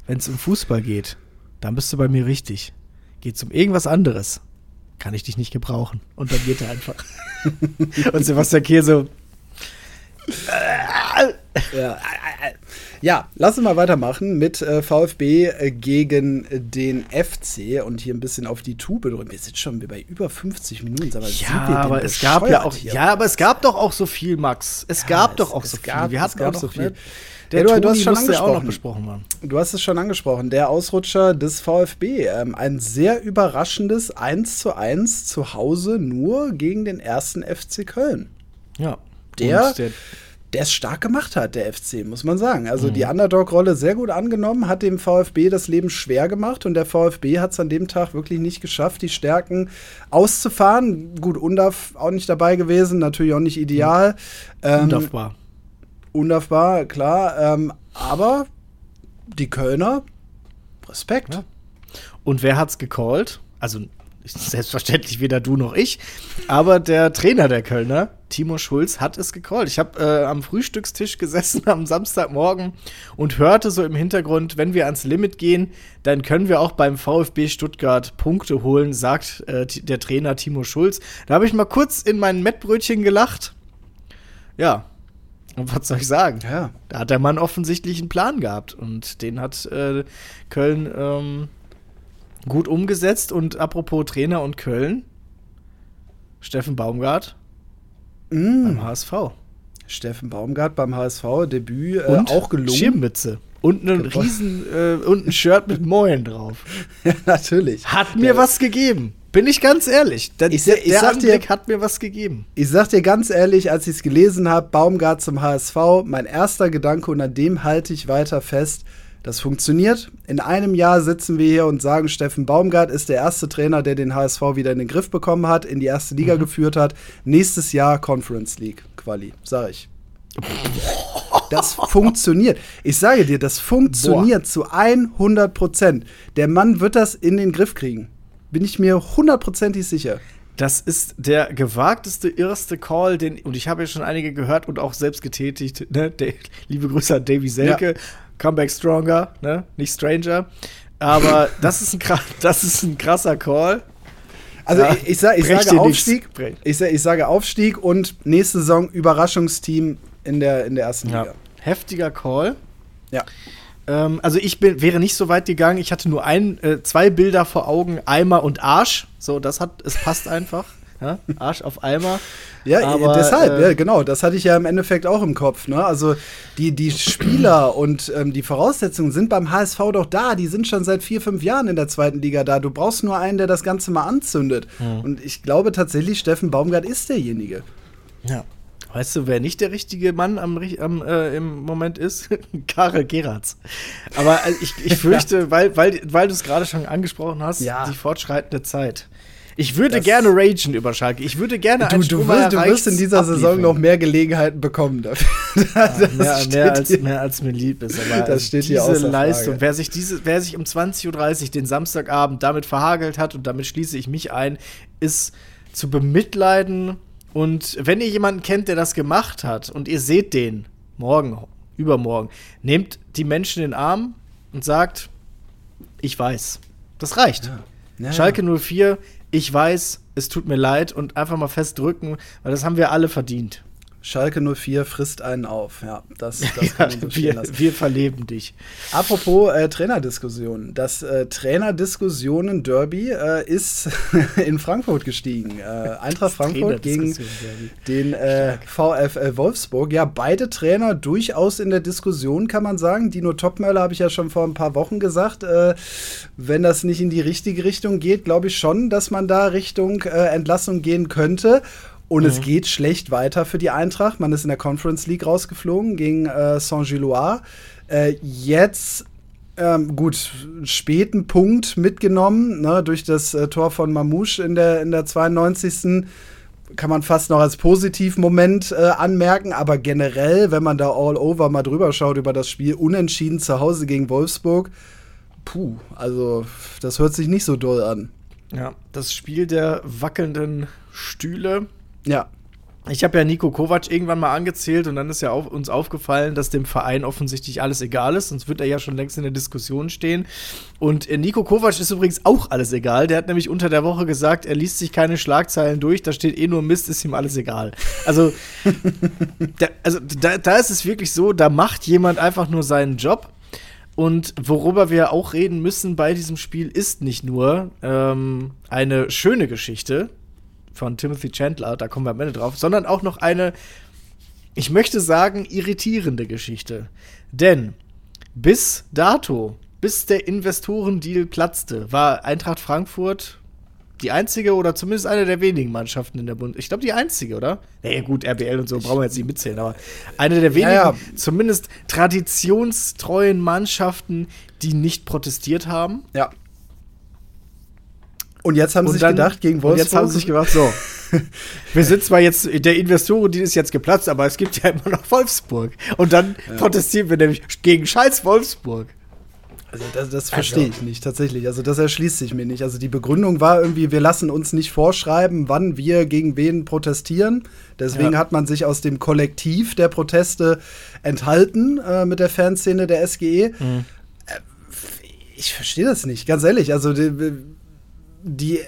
Wenn es um Fußball geht, dann bist du bei mir richtig. Geht es um irgendwas anderes, kann ich dich nicht gebrauchen. Und dann geht er einfach. Und Sebastian Kehl so. Ja. ja, lass uns mal weitermachen mit äh, VfB äh, gegen den FC und hier ein bisschen auf die Tube drücken. Wir sind schon bei über 50 Minuten. Aber ja, aber es gab ja auch, hier? ja, aber es gab doch auch so viel, Max. Es ja, gab es, doch auch so viel. Wir hatten auch so viel. Der ja, du, du hast schon angesprochen. auch noch besprochen, Mann. Du hast es schon angesprochen. Der Ausrutscher des VfB. Ähm, ein sehr überraschendes 1 zu 1 zu Hause nur gegen den ersten FC Köln. Ja. Der, der, es stark gemacht hat, der FC, muss man sagen. Also mhm. die Underdog-Rolle sehr gut angenommen, hat dem VfB das Leben schwer gemacht und der VfB hat es an dem Tag wirklich nicht geschafft, die Stärken auszufahren. Gut, Undaf auch nicht dabei gewesen, natürlich auch nicht ideal. Mhm. Ähm, Undafbar. Undafbar, klar. Ähm, aber die Kölner, Respekt. Ja. Und wer hat's gecallt? Also selbstverständlich weder du noch ich, aber der Trainer der Kölner, Timo Schulz, hat es gecallt. Ich habe äh, am Frühstückstisch gesessen am Samstagmorgen und hörte so im Hintergrund, wenn wir ans Limit gehen, dann können wir auch beim VfB Stuttgart Punkte holen, sagt äh, der Trainer Timo Schulz. Da habe ich mal kurz in mein Mettbrötchen gelacht. Ja, und was soll ich sagen? Ja. Da hat der Mann offensichtlich einen Plan gehabt und den hat äh, Köln ähm, gut umgesetzt. Und apropos Trainer und Köln, Steffen Baumgart mm. beim HSV. Steffen Baumgart beim HSV, Debüt äh, auch gelungen. Schirmmütze. Und einen riesen äh, und ein Shirt mit Moin drauf. ja, natürlich. Hat mir ja. was gegeben. Bin ich ganz ehrlich. Der, ich, der, der Anblick dir, hat mir was gegeben. Ich sag dir ganz ehrlich, als ich es gelesen habe, Baumgart zum HSV, mein erster Gedanke und an dem halte ich weiter fest. Das funktioniert. In einem Jahr sitzen wir hier und sagen, Steffen Baumgart ist der erste Trainer, der den HSV wieder in den Griff bekommen hat, in die erste Liga mhm. geführt hat. Nächstes Jahr Conference League Quali, sag ich. Das funktioniert. Ich sage dir, das funktioniert Boah. zu 100 Prozent. Der Mann wird das in den Griff kriegen. Bin ich mir hundertprozentig sicher. Das ist der gewagteste, irrste Call, den, und ich habe ja schon einige gehört und auch selbst getätigt. Ne? Der, liebe Grüße an Davy Selke. Ja. Comeback Stronger, ne? Nicht Stranger. Aber das ist ein, das ist ein krasser Call. Also ja, ich, ich, sag, ich sage Aufstieg. Ich, ich, sage Aufstieg und nächste Saison Überraschungsteam in der, in der ersten ja. Liga. Heftiger Call. Ja. Ähm, also ich bin, wäre nicht so weit gegangen. Ich hatte nur ein, äh, zwei Bilder vor Augen, Eimer und Arsch. So, das hat, es passt einfach. Ja? Arsch auf Eimer. Ja, Aber, deshalb, äh, ja, genau. Das hatte ich ja im Endeffekt auch im Kopf. Ne? Also die, die Spieler und ähm, die Voraussetzungen sind beim HSV doch da. Die sind schon seit vier, fünf Jahren in der zweiten Liga da. Du brauchst nur einen, der das Ganze mal anzündet. Mhm. Und ich glaube tatsächlich, Steffen Baumgart ist derjenige. Ja. Weißt du, wer nicht der richtige Mann am, am äh, im Moment ist? Karel Geratz. Aber äh, ich, ich fürchte, weil, weil, weil du es gerade schon angesprochen hast, ja. die fortschreitende Zeit. Ich würde das gerne ragen über Schalke. Ich würde gerne du, du, wirst, du wirst in dieser abliefern. Saison noch mehr Gelegenheiten bekommen dafür. Ja, mehr, mehr, als, mehr als mir lieb ist. Aber das steht diese hier Leistung, wer sich, diese, wer sich um 20.30 Uhr den Samstagabend damit verhagelt hat, und damit schließe ich mich ein, ist zu bemitleiden. Und wenn ihr jemanden kennt, der das gemacht hat und ihr seht den morgen, übermorgen, nehmt die Menschen in den Arm und sagt, ich weiß. Das reicht. Ja. Ja, Schalke 04 ich weiß, es tut mir leid und einfach mal festdrücken, weil das haben wir alle verdient. Schalke 04 frisst einen auf. Ja, das, das ja, kann man so wir, lassen. wir verleben dich. Apropos äh, Trainerdiskussionen. Das äh, Trainerdiskussionen-Derby äh, ist in Frankfurt gestiegen. Äh, Eintracht Frankfurt gegen den äh, VfL Wolfsburg. Ja, beide Trainer durchaus in der Diskussion, kann man sagen. Dino Topmöller habe ich ja schon vor ein paar Wochen gesagt. Äh, wenn das nicht in die richtige Richtung geht, glaube ich schon, dass man da Richtung Entlassung gehen könnte. Und mhm. es geht schlecht weiter für die Eintracht. Man ist in der Conference League rausgeflogen gegen äh, Saint-Gilloise. Äh, jetzt ähm, gut, späten Punkt mitgenommen, ne, durch das äh, Tor von Mamouche in der, in der 92. Kann man fast noch als Positivmoment äh, anmerken, aber generell, wenn man da all over mal drüber schaut über das Spiel, unentschieden zu Hause gegen Wolfsburg, puh, also das hört sich nicht so doll an. Ja, das Spiel der wackelnden Stühle ja. Ich habe ja Nico Kovac irgendwann mal angezählt und dann ist ja auf, uns aufgefallen, dass dem Verein offensichtlich alles egal ist, sonst wird er ja schon längst in der Diskussion stehen. Und äh, Nico Kovac ist übrigens auch alles egal. Der hat nämlich unter der Woche gesagt, er liest sich keine Schlagzeilen durch, da steht eh nur Mist, ist ihm alles egal. Also, da, also da, da ist es wirklich so, da macht jemand einfach nur seinen Job. Und worüber wir auch reden müssen bei diesem Spiel ist nicht nur ähm, eine schöne Geschichte, von Timothy Chandler, da kommen wir am Ende drauf, sondern auch noch eine, ich möchte sagen, irritierende Geschichte. Denn bis dato, bis der Investorendeal platzte, war Eintracht Frankfurt Die einzige oder zumindest eine der wenigen Mannschaften in der Bund. Ich glaube, die einzige, oder? Naja, gut, RBL und so brauchen wir jetzt nicht mitzählen, aber eine der wenigen, Ja, ja. zumindest traditionstreuen Mannschaften, die nicht protestiert haben. Ja. Und jetzt haben sie Und sich dann- gedacht, gegen Und Wolfsburg. jetzt haben sie sich gedacht, so. Wir sind zwar jetzt, der Investoren, die ist jetzt geplatzt, aber es gibt ja immer noch Wolfsburg. Und dann protestieren wir nämlich gegen Scheiß Wolfsburg. Also das, das verstehe ich nicht, tatsächlich. Also das erschließt sich mir nicht. Also die Begründung war irgendwie, wir lassen uns nicht vorschreiben, wann wir gegen wen protestieren. Deswegen Ja. hat man sich aus dem Kollektiv der Proteste enthalten äh, mit der Fanszene der SGE. Äh, ich verstehe das nicht, ganz ehrlich. Also die, die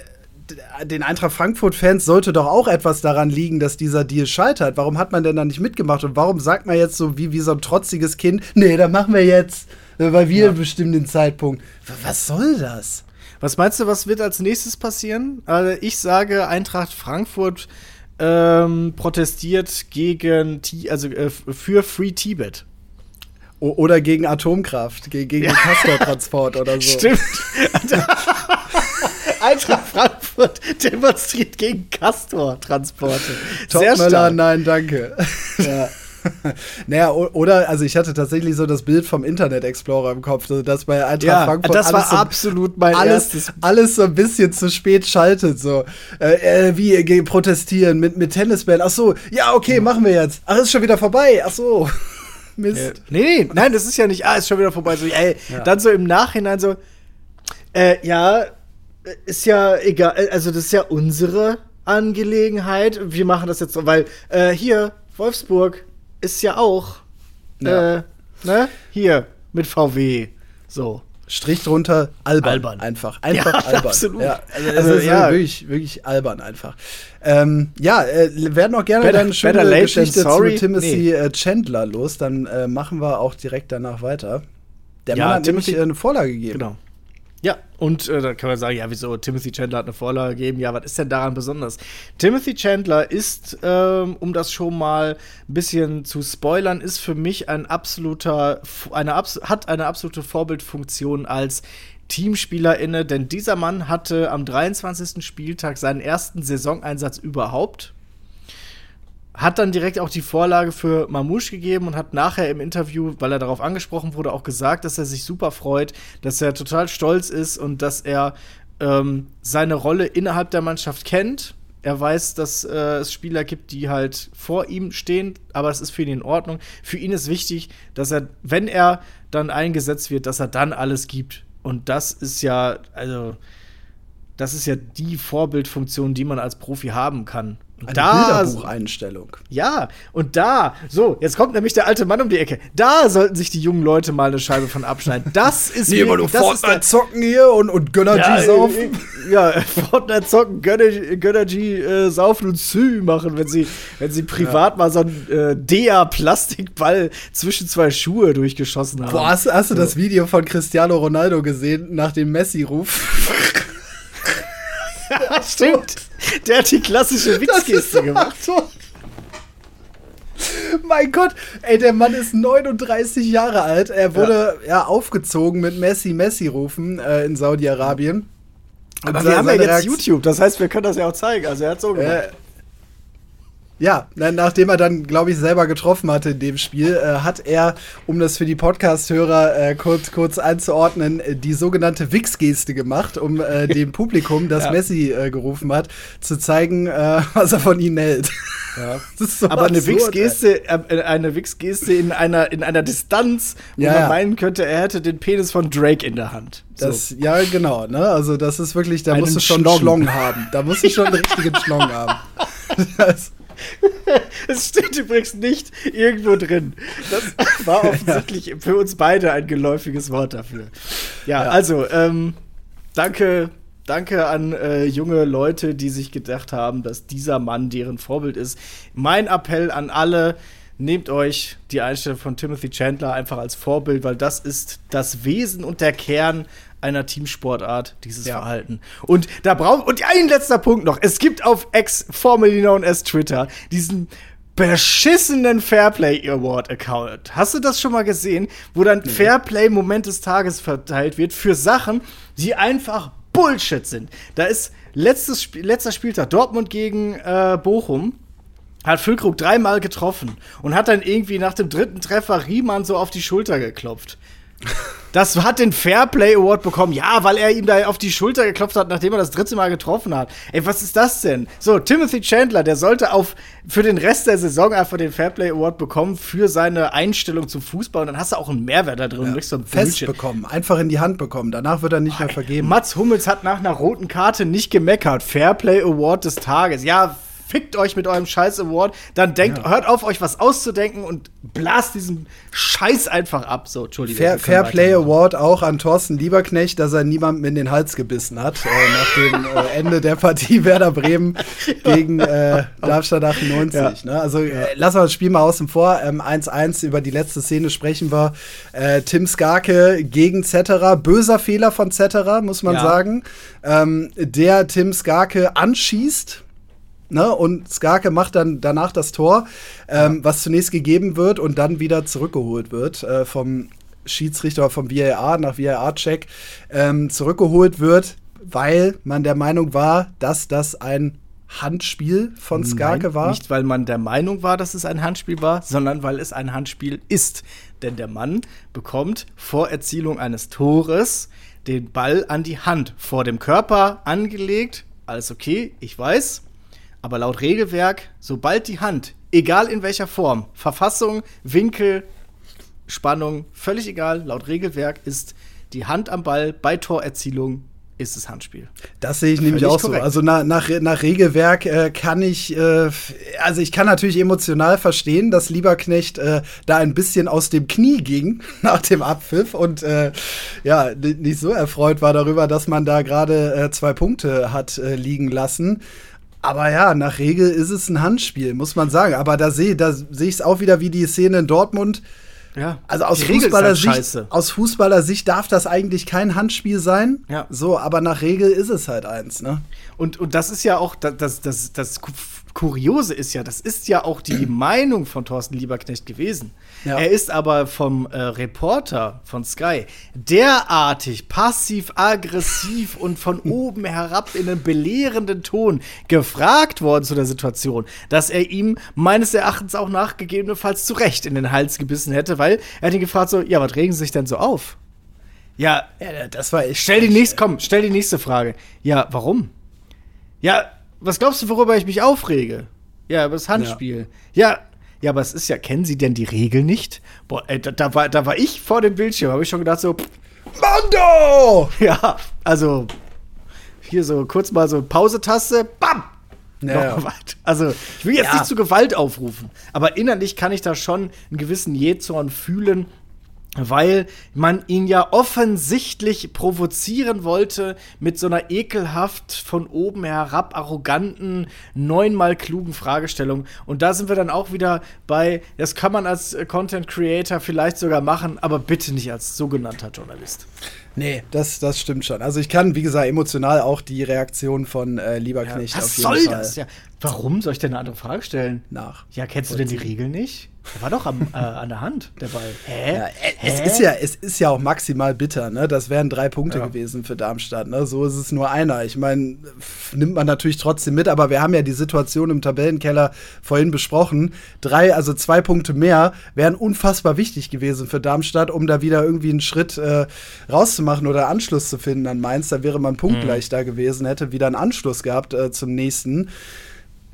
den Eintracht Frankfurt-Fans sollte doch auch etwas daran liegen, dass dieser Deal scheitert. Warum hat man denn da nicht mitgemacht? Und warum sagt man jetzt so wie, wie so ein trotziges Kind, nee, dann machen wir jetzt, weil wir bestimmen den Zeitpunkt. Was soll das? Was meinst du, was wird als nächstes passieren? Also ich sage, Eintracht Frankfurt ähm, protestiert gegen, also äh, für Free Tibet. O oder gegen Atomkraft, ge gegen den Castor-Transport oder so. Stimmt. Eintracht Frankfurt demonstriert gegen Castor-Transporte. Sehr Topmöller, stark. nein, danke. Ja. Naja, oder, also ich hatte tatsächlich so das Bild vom Internet Explorer im Kopf, dass bei Eintracht Ja, Frankfurt das war alles so, absolut mein alles, erstes. alles so ein bisschen zu spät schaltet, so. Äh, äh, wie ge- protestieren mit, mit Tennisbällen. Ach so, ja, okay, machen wir jetzt. Ach, ist schon wieder vorbei. Ach so. Mist. Äh, nee, nee, nein, das ist ja nicht, ah, ist schon wieder vorbei. So, ey, Ja. dann so im Nachhinein so, äh, ja, äh, ist ja egal, äh, also das ist ja unsere Angelegenheit. Wir machen das jetzt so, weil äh, hier, Wolfsburg ist ja auch, Ja. äh, ne, hier, mit VW. So. Strich drunter, albern. Albern. Einfach. Einfach Ja, albern. absolut. Ja, also, Also, es ist ja. wirklich, wirklich albern einfach. Ähm, ja, äh, werden auch gerne Better- dann schöne Geschichte sorry. zu Timothy Nee. äh, Chandler los. Dann äh, machen wir auch direkt danach weiter. Der Mann hat Timothy- nämlich eine Vorlage gegeben. Genau. Ja, und äh, da kann man sagen, ja, wieso, Timothy Chandler hat eine Vorlage gegeben. Ja, was ist denn daran besonders? Timothy Chandler ist, ähm, um das schon mal ein bisschen zu spoilern, ist für mich ein absoluter, eine, hat eine absolute Vorbildfunktion als Teamspieler inne, denn dieser Mann hatte am 23. Spieltag seinen ersten Saisoneinsatz überhaupt hat dann direkt auch die Vorlage für Mamouche gegeben und hat nachher im Interview, weil er darauf angesprochen wurde, auch gesagt, dass er sich super freut, dass er total stolz ist und dass er ähm, seine Rolle innerhalb der Mannschaft kennt. Er weiß, dass äh, es Spieler gibt, die halt vor ihm stehen, aber es ist für ihn in Ordnung. Für ihn ist wichtig, dass er, wenn er dann eingesetzt wird, dass er dann alles gibt. Und das ist ja, also, das ist ja die Vorbildfunktion, die man als Profi haben kann. Eine da Bilderbucheinstellung. ja, und da, so, jetzt kommt nämlich der alte Mann um die Ecke. Da sollten sich die jungen Leute mal eine Scheibe von abschneiden. Das ist Nee, aber ist Fortnite zocken hier und, und Gönnergy ja, saufen. äh, ja, Fortnite zocken, Gönnergy, Gönnergy äh, saufen und Sü machen, wenn sie, wenn sie privat mal so einen äh, Dea-Plastikball zwischen zwei Schuhe durchgeschossen haben. Boah, hast, hast du das Video von Cristiano Ronaldo gesehen nach dem Messi-Ruf? Stimmt. Der hat die klassische Witzgeste gemacht. so. Mein Gott, ey, der Mann ist 39 Jahre alt. Er wurde ja, aufgezogen mit Messi, Messi-Rufen äh, in Saudi-Arabien. Aber wir haben ja jetzt Reakt- YouTube, das heißt, wir können das ja auch zeigen. Also er hat so gemacht. Äh, ja, na- nachdem er dann, glaube ich, selber getroffen hatte in dem Spiel, äh, hat er, um das für die Podcast-Hörer äh, kurz, kurz einzuordnen, äh, die sogenannte Wix-Geste gemacht, um äh, dem Publikum, das Ja. Messi äh, gerufen hat, zu zeigen, äh, was er von ihnen hält. Ja. So Aber eine absurd, Wix-Geste, äh, eine Wix-Geste in einer, in einer Distanz, wo Ja, man meinen könnte, er hätte den Penis von Drake in der Hand. So. Das, Ja, genau, ne? Also das ist wirklich, da Einen musst du schon Schlong haben. Da musst du schon einen richtigen Schlong haben. Das, Es steht übrigens nicht irgendwo drin. Das war offensichtlich für uns beide ein geläufiges Wort dafür. Ja, Ja. also, ähm, danke, danke an äh, junge Leute, die sich gedacht haben, dass dieser Mann deren Vorbild ist. Mein Appell an alle, nehmt euch die Einstellung von Timothy Chandler einfach als Vorbild, weil das ist das Wesen und der Kern einer Teamsportart, dieses Ja. Verhalten. Und da braucht und ein letzter Punkt noch. Es gibt auf X, formerly known as Twitter, diesen beschissenen Fairplay Award Account. Hast du das schon mal gesehen, wo dann Fairplay Moment des Tages verteilt wird für Sachen, die einfach Bullshit sind. Da ist letztes Spiel, letzter Spieltag Dortmund gegen äh, Bochum hat Füllkrug dreimal getroffen und hat dann irgendwie nach dem dritten Treffer Riemann so auf die Schulter geklopft. Das hat den Fairplay Award bekommen. Ja, weil er ihm da auf die Schulter geklopft hat, nachdem er das dritte Mal getroffen hat. Ey, was ist das denn? So, Timothy Chandler, der sollte auf für den Rest der Saison einfach den Fairplay Award bekommen für seine Einstellung zum Fußball. Und dann hast du auch einen Mehrwert da drin. Ja, so fest bekommen, einfach in die Hand bekommen. Danach wird er nicht mehr vergeben. Mats Hummels hat nach einer roten Karte nicht gemeckert. Fairplay Award des Tages. Ja, fickt euch mit eurem Scheiß Award, dann denkt, ja. hört auf, euch was auszudenken und blast diesen Scheiß einfach ab. So, Entschuldigung. Fair, Fair Play Award auch an Thorsten Lieberknecht, dass er niemandem in den Hals gebissen hat, äh, nach dem äh, Ende der Partie Werder Bremen gegen äh, Darmstadt 98. Ja. Ne? Also äh, lassen wir das Spiel mal außen vor. 1-1 ähm, über die letzte Szene sprechen wir. Äh, Tim Skarke gegen Zetterer. Böser Fehler von Zetterer, muss man ja. sagen. Ähm, der Tim Skarke anschießt Ne? Und Skarke macht dann danach das Tor, ähm, ja. was zunächst gegeben wird und dann wieder zurückgeholt wird äh, vom Schiedsrichter vom VAR nach VAR-Check ähm, zurückgeholt wird, weil man der Meinung war, dass das ein Handspiel von Skarke Nein, war. Nicht, weil man der Meinung war, dass es ein Handspiel war, sondern weil es ein Handspiel ist. Denn der Mann bekommt vor Erzielung eines Tores den Ball an die Hand, vor dem Körper angelegt. Alles okay, ich weiß. Aber laut Regelwerk, sobald die Hand, egal in welcher Form, Verfassung, Winkel, Spannung, völlig egal, laut Regelwerk ist die Hand am Ball bei Torerzielung ist es Handspiel. Das sehe ich nämlich auch korrekt. so. Also nach, nach, nach Regelwerk äh, kann ich, äh, also ich kann natürlich emotional verstehen, dass Lieberknecht äh, da ein bisschen aus dem Knie ging nach dem Abpfiff und äh, ja, nicht so erfreut war darüber, dass man da gerade äh, zwei Punkte hat äh, liegen lassen. Aber ja, nach Regel ist es ein Handspiel, muss man sagen. Aber da sehe da seh ich es auch wieder wie die Szene in Dortmund. Ja, also aus Fußballersicht, aus Fußballersicht darf das eigentlich kein Handspiel sein. Ja. So, aber nach Regel ist es halt eins, ne? Und, und das ist ja auch das, das, das Kuriose ist ja, das ist ja auch die Meinung von Thorsten Lieberknecht gewesen. Ja. Er ist aber vom äh, Reporter von Sky derartig passiv-aggressiv und von oben herab in einem belehrenden Ton gefragt worden zu der Situation, dass er ihm meines Erachtens auch nachgegebenenfalls zu Recht in den Hals gebissen hätte, weil er hat ihn gefragt so, ja, was regen Sie sich denn so auf? Ja, ja das war ich. Stell die nächste, komm, stell die nächste Frage. Ja, warum? Ja, was glaubst du, worüber ich mich aufrege? Ja, über das Handspiel. Ja. ja, ja, aber es ist ja, kennen Sie denn die Regel nicht? Boah, ey, da, da, war, da war ich vor dem Bildschirm, habe ich schon gedacht so, Mando! Ja, also hier so kurz mal so Pause-Taste, bam! Ja, Also, ich will jetzt ja. nicht zu Gewalt aufrufen, aber innerlich kann ich da schon einen gewissen Jähzorn fühlen, weil man ihn ja offensichtlich provozieren wollte mit so einer ekelhaft von oben herab arroganten, neunmal klugen Fragestellung. Und da sind wir dann auch wieder bei, das kann man als Content Creator vielleicht sogar machen, aber bitte nicht als sogenannter Journalist. Nee, das, das stimmt schon. Also ich kann, wie gesagt, emotional auch die Reaktion von äh, Lieberknecht ja, was auf jeden soll Fall. das? Ja, warum soll ich denn eine andere Frage stellen? Nach. Ja, kennst du denn die Regeln nicht? Der war doch am, äh, an der Hand, der Ball. Hä? Ja, es, Ist ja, es ist ja auch maximal bitter, ne? Das wären drei Punkte ja. gewesen für Darmstadt, ne? So ist es nur einer. Ich meine, nimmt man natürlich trotzdem mit, aber wir haben ja die Situation im Tabellenkeller vorhin besprochen. Drei, also zwei Punkte mehr wären unfassbar wichtig gewesen für Darmstadt, um da wieder irgendwie einen Schritt äh, rauszumachen oder Anschluss zu finden an Mainz. Da wäre man punktgleich mhm. da gewesen, hätte wieder einen Anschluss gehabt äh, zum nächsten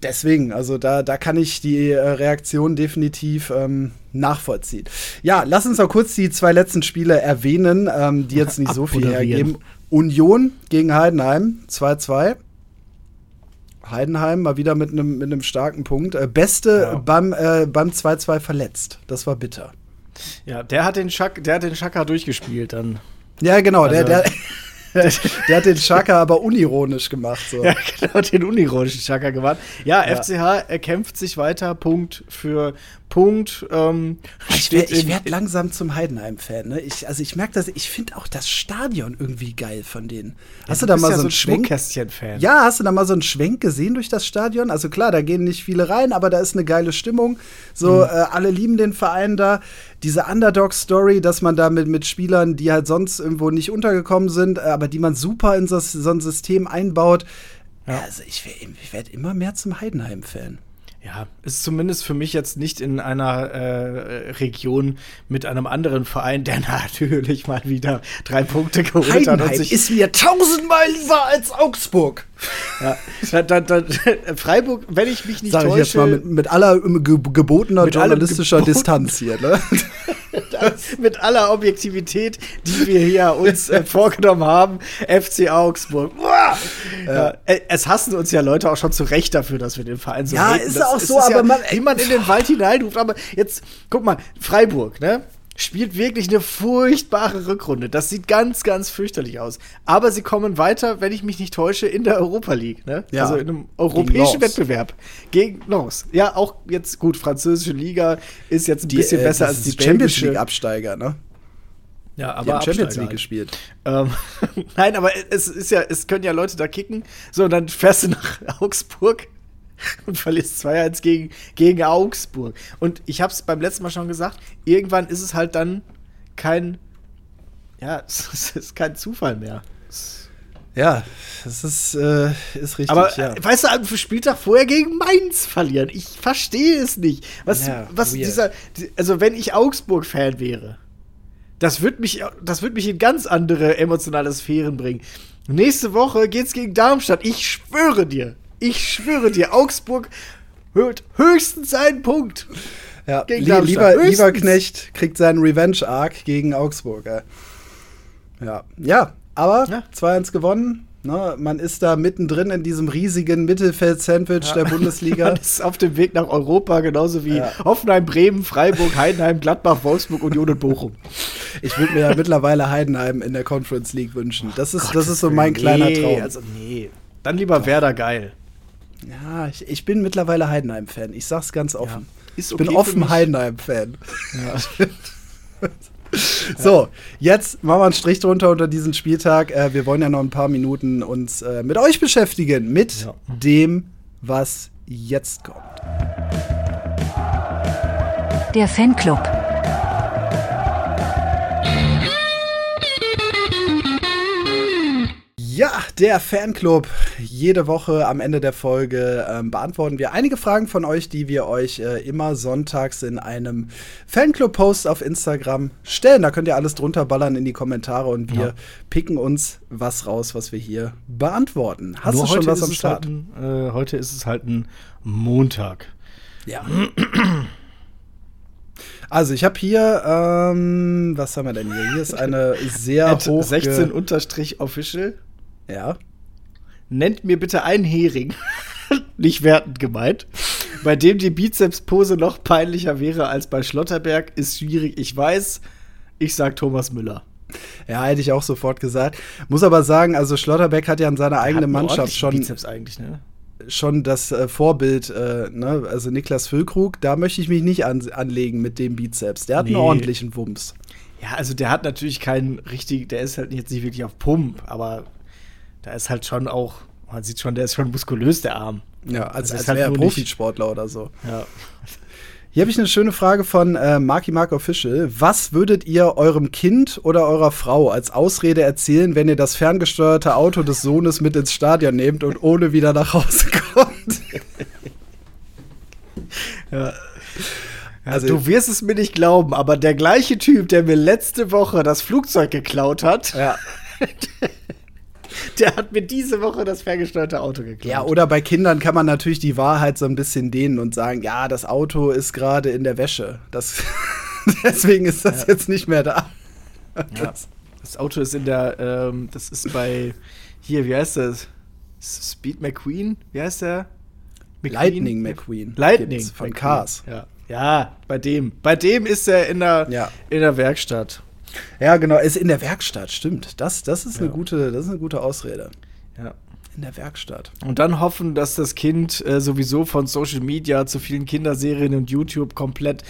deswegen, also da, da kann ich die äh, Reaktion definitiv ähm, nachvollziehen. Ja, lass uns noch kurz die zwei letzten Spiele erwähnen, ähm, die jetzt nicht so viel hergeben. Union gegen Heidenheim 2-2. Heidenheim mal wieder mit einem mit starken Punkt. Äh, Beste ja. beim äh, beim 2-2 verletzt. Das war bitter. Ja, der hat den Schak, der hat den Schaka durchgespielt dann. Ja, genau, also, der, der der, hat den Chaka aber unironisch gemacht. So. Ja, genau, den unironischen Chaka gemacht. Ja, ja, FCH erkämpft sich weiter Punkt für Punkt. Ähm, Ich steht werde werd langsam zum Heidenheim-Fan. Ne? Ich, also ich merke das, ich finde auch das Stadion irgendwie geil von denen. Hast du da bist mal ja so einen Schwenk? Schmuckkästchen-Fan. Ja, hast du da mal so einen Schwenk gesehen durch das Stadion? Also klar, da gehen nicht viele rein, aber da ist eine geile Stimmung. So, äh, alle lieben den Verein da. Diese Underdog-Story, dass man da mit, mit Spielern, die halt sonst irgendwo nicht untergekommen sind, äh, aber die man super in so, so ein System einbaut. Also ich, ich werde immer mehr zum Heidenheim-Fan. Ja, ist zumindest für mich jetzt nicht in einer äh, Region mit einem anderen Verein, der natürlich mal wieder drei Punkte geholt hat und Heidenheim sich ist mir tausendmal lieber als Augsburg. ja, da, da, da, Freiburg, wenn ich mich nicht Sag ich täusche, jetzt mal mit, mit aller ähm, ge gebotener Mit journalistischer geboten- Distanz hier. Ne? mit aller Objektivität, die wir hier uns äh, vorgenommen haben, FC Augsburg. Uah! Ja, äh, es hassen uns ja Leute auch schon zu Recht dafür, dass wir den Verein so Ja, haten. ist Das- auch so, aber ja, man- wie man in den Wald hineinruft. Aber jetzt, guck mal, Freiburg, ne? Spielt wirklich eine furchtbare Rückrunde. Das sieht ganz, ganz fürchterlich aus. Aber sie kommen weiter, wenn ich mich nicht täusche, in der Europa League. Ne? Ja. Also in einem Gegen europäischen Lens. Wettbewerb. Gegen Lens. Ja, auch jetzt gut, französische Liga ist jetzt ein bisschen äh, besser als die Champions belgische. League-Absteiger, ne? Ja, Die haben Champions League gespielt. Ähm, Nein, aber es ist ja, es können ja Leute da kicken. So, und dann fährst du nach Augsburg und verlierst 2-1 gegen, gegen Augsburg. Und ich habe es beim letzten Mal schon gesagt, irgendwann ist es halt dann kein, ja, es ist kein Zufall mehr. Ja, das ist, äh, ist richtig. Aber ja. äh, weißt du, am Spieltag vorher gegen Mainz verlieren. Ich verstehe es nicht. Was, Ja, was weird. dieser, die- also wenn ich Augsburg-Fan wäre, das würde mich, das würde mich in ganz andere emotionale Sphären bringen. Nächste Woche geht's gegen Darmstadt. Ich schwöre dir, ich schwöre dir, Augsburg holt höchstens einen Punkt. ja. gegen Lie lieber, lieber Knecht kriegt seinen Revenge-Arc gegen Augsburg. Ey. Ja, ja, aber Ja. 2-1 gewonnen. Ne? Man ist da mittendrin in diesem riesigen Mittelfeld-Sandwich der Bundesliga. Man ist auf dem Weg nach Europa, genauso wie Ja. Hoffenheim, Bremen, Freiburg, Heidenheim, Gladbach, Wolfsburg, Union und Bochum. Ich würde mir ja mittlerweile Heidenheim in der Conference League wünschen. Das ist, das ist so mein kleiner nee, Traum. Also nee. Dann lieber Werder geil. Ja, ich, ich bin mittlerweile Heidenheim-Fan. Ich sag's ganz offen. Ist ich bin okay offen. Heidenheim-Fan. So, jetzt machen wir einen Strich drunter unter diesen Spieltag. Äh, wir wollen ja noch ein paar Minuten uns äh, mit euch beschäftigen, mit Ja. dem, was jetzt kommt. Der Fanclub. Ja, der Fanclub. Jede Woche am Ende der Folge ähm, beantworten wir einige Fragen von euch, die wir euch äh, immer sonntags in einem Fanclub-Post auf Instagram stellen. Da könnt ihr alles drunter ballern in die Kommentare und wir Ja. picken uns was raus, was wir hier beantworten. Hast Nur du schon was am Start? Halt ein, äh, heute ist es halt ein Montag. Ja. Also ich habe hier, ähm, was haben wir denn hier? Hier ist eine sehr hoch 16 unterstrich official. Ja. Nennt mir bitte einen Hering, nicht wertend gemeint, bei dem die Bizepspose noch peinlicher wäre als bei Schlotterberg. Ist schwierig, ich weiß. Ich sag Thomas Müller. Ja, hätte ich auch sofort gesagt. Muss aber sagen, also Schlotterbeck hat ja an seiner eigenen Mannschaft schon, Bizeps eigentlich, ne? schon das äh, Vorbild, äh, ne? also Niklas Füllkrug, da möchte ich mich nicht an, anlegen mit dem Bizeps. Der hat Nee. einen ordentlichen Wumms. Ja, also der hat natürlich keinen richtig, der ist halt jetzt nicht wirklich auf Pump, aber da ist halt schon auch, man sieht schon, der ist schon muskulös, der Arm. Ja, als, ist als halt wäre er Profisportler oder so. Ja. Hier habe ich eine schöne Frage von äh, Marky Mark Official. Was würdet ihr eurem Kind oder eurer Frau als Ausrede erzählen, wenn ihr das ferngesteuerte Auto des Sohnes mit ins Stadion nehmt und ohne wieder nach Hause kommt? Ja. Also- du wirst es mir nicht glauben, aber der gleiche Typ, der mir letzte Woche das Flugzeug geklaut hat, Ja. der hat mir diese Woche das ferngesteuerte Auto geklaut. Ja, oder bei Kindern kann man natürlich die Wahrheit so ein bisschen dehnen und sagen, ja, das Auto ist gerade in der Wäsche. Das Deswegen ist das jetzt nicht mehr da. Ja. Das Auto ist in der, ähm, das ist bei, hier, wie heißt das? Speed McQueen? Wie heißt der? Lightning McQueen. Lightning. gibt's von McQueen. Cars. Ja. ja, bei dem. Bei dem ist er in der, Ja. in der Werkstatt. Ja, genau, ist in der Werkstatt, stimmt. Das, das, ist, eine Ja. gute, das ist eine gute Ausrede. Ja. in der Werkstatt. Und dann hoffen, dass das Kind äh, sowieso von Social Media zu vielen Kinderserien und YouTube komplett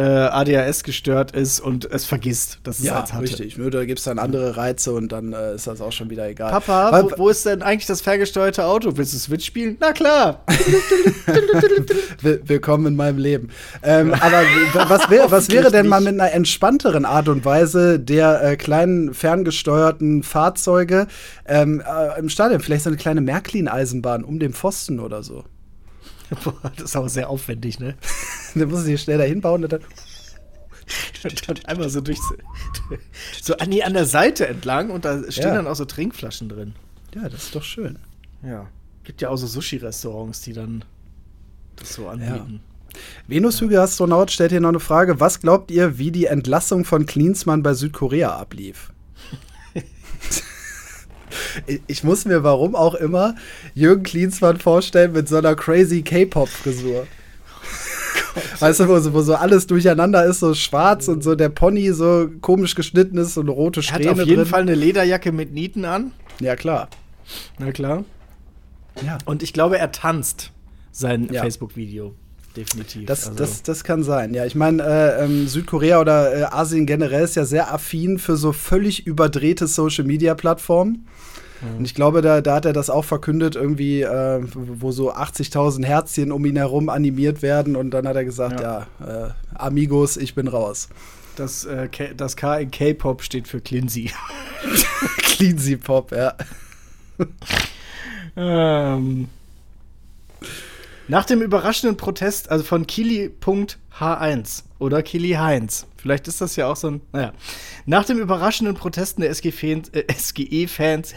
äh, ADHS gestört ist und es vergisst, dass es Ja, eins hatte. richtig. Nur da gibt es dann andere Reize und dann äh, ist das auch schon wieder egal. Papa, Weil- wo, wo ist denn eigentlich das ferngesteuerte Auto? Willst du Switch spielen? Na klar. Will- Willkommen in meinem Leben. Ähm, aber was, wär, was wäre denn mal mit einer entspannteren Art und Weise der äh, kleinen ferngesteuerten Fahrzeuge ähm, äh, im Stadion? Vielleicht so eine kleine Märklin-Eisenbahn um den Pfosten oder so. Boah, das ist aber sehr aufwendig, ne? Dann muss ich schnell dahin bauen und dann. Und einmal so durch so an, die, an der Seite entlang und da stehen Ja. dann auch so Trinkflaschen drin. Ja, das ist doch schön. Ja. Gibt ja auch so Sushi-Restaurants, die dann das so anbieten. Venushügel-Astronaut stellt hier noch eine Frage. Was glaubt ihr, wie die Entlassung von Klinsmann bei Südkorea ablief? Ich- muss mir warum auch immer Jürgen Klinsmann vorstellen mit so einer crazy K-Pop-Frisur. Weißt du, wo so, wo so alles durcheinander ist, so schwarz und so der Pony so komisch geschnitten ist, so eine rote Er hat Strähne auf jeden drin. Fall eine Lederjacke mit Nieten an. Ja, klar. Na klar. Ja. Und ich glaube, er tanzt sein Ja. Facebook-Video. Definitiv. Das, Also, das, das kann sein, ja. Ich meine, äh, ähm, Südkorea oder äh, Asien generell ist ja sehr affin für so völlig überdrehte Social-Media-Plattformen. Und ich glaube, da, da hat er das auch verkündet, irgendwie, äh, wo so 80.000 Herzchen um ihn herum animiert werden. Und dann hat er gesagt, ja, äh, Amigos, ich bin raus. das, äh, das K in K-Pop steht für Clincy. Cleansy Pop, ja. ähm, nach dem überraschenden Protest, also von Kili.h1 oder Kili Heinz, vielleicht ist das ja auch so ein, naja, nach dem überraschenden Protesten der SG-Fans, äh, SGE-Fans,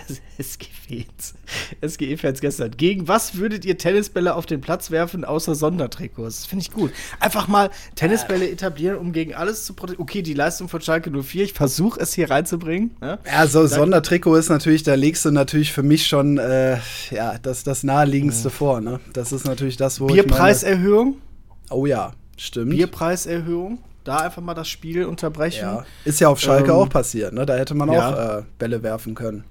SGE-Fans gestern, gegen was würdet ihr Tennisbälle auf den Platz werfen, außer Sondertrikots? Das finde ich gut. Einfach mal Tennisbälle etablieren, um gegen alles zu protestieren. Okay, die Leistung von Schalke 04, ich versuche es hier reinzubringen. Ne? Ja, so Sondertrikot ist natürlich, da legst du natürlich für mich schon äh, ja, das, das naheliegendste vor. Ne? Das ist natürlich das, wo Bierpreiserhöhung. Oh ja, stimmt. Bierpreiserhöhung. Da einfach mal das Spiel unterbrechen. Ja. Ist ja auf Schalke Ähm, auch passiert, ne? Da hätte man ja. auch äh, Bälle werfen können.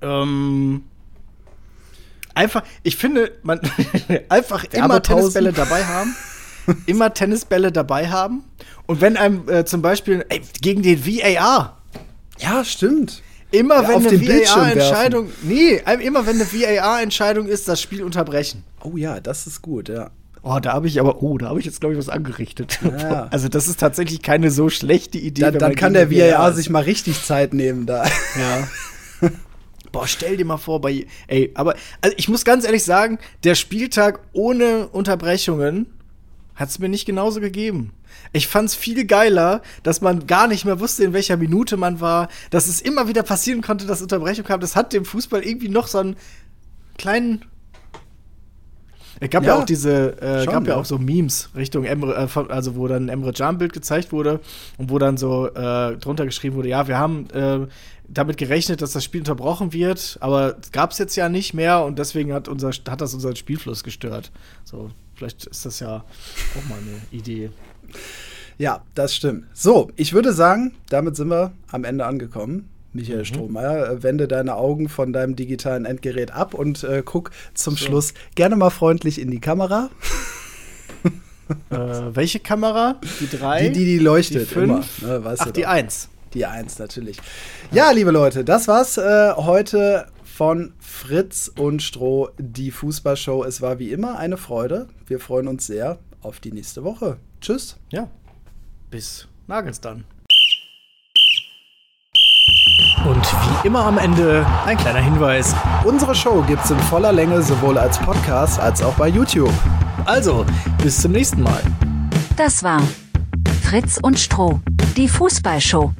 Ähm, einfach, ich finde, man einfach immer. Tennisbälle dabei haben. immer Tennisbälle dabei haben. Und wenn einem äh, zum Beispiel ey, gegen den VAR, Ja, stimmt. immer Ja, wenn eine VAR-Entscheidung, nee, immer wenn eine VAR-Entscheidung ist, das Spiel unterbrechen. Oh ja, das ist gut, ja. Oh, da habe ich aber, oh, da habe ich jetzt, glaube ich, was angerichtet. Ja. Also, das ist tatsächlich keine so schlechte Idee. Dann, wenn dann kann der VAR sich mal richtig Zeit nehmen da. Ja. Boah, stell dir mal vor, bei. Ey, aber also ich muss ganz ehrlich sagen, der Spieltag ohne Unterbrechungen hat es mir nicht genauso gegeben. Ich fand's viel geiler, dass man gar nicht mehr wusste, in welcher Minute man war, dass es immer wieder passieren konnte, dass Unterbrechung kam. Das hat dem Fußball irgendwie noch so einen kleinen. Es gab ja, Ja, auch diese, äh, schon, gab ja ja. auch so Memes Richtung Emre, äh, von- also wo dann ein Emre Can Bild gezeigt wurde und wo dann so äh, drunter geschrieben wurde, ja, wir haben äh, damit gerechnet, dass das Spiel unterbrochen wird, aber gab es jetzt ja nicht mehr und deswegen hat unser hat das unseren Spielfluss gestört. So, vielleicht ist das ja auch mal eine Idee. Ja, das stimmt. So, ich würde sagen, damit sind wir am Ende angekommen. Michael Strohmeier, äh, wende deine Augen von deinem digitalen Endgerät ab und äh, guck zum Schluss gerne mal freundlich in die Kamera. äh, welche Kamera? Die drei? Die, die, die leuchtet Die fünf? immer. Ne, weißt Ach, die doch. eins. Die Eins natürlich. Ja, liebe Leute, das war's äh, heute von Fritz und Stroh, die Fußballshow. Es war wie immer eine Freude. Wir freuen uns sehr auf die nächste Woche. Tschüss. Ja. Bis Nagels dann. Und wie immer am Ende ein kleiner Hinweis. Unsere Show gibt's in voller Länge sowohl als Podcast als auch bei YouTube. Also, bis zum nächsten Mal. Das war Fritz und Stroh, die Fußballshow.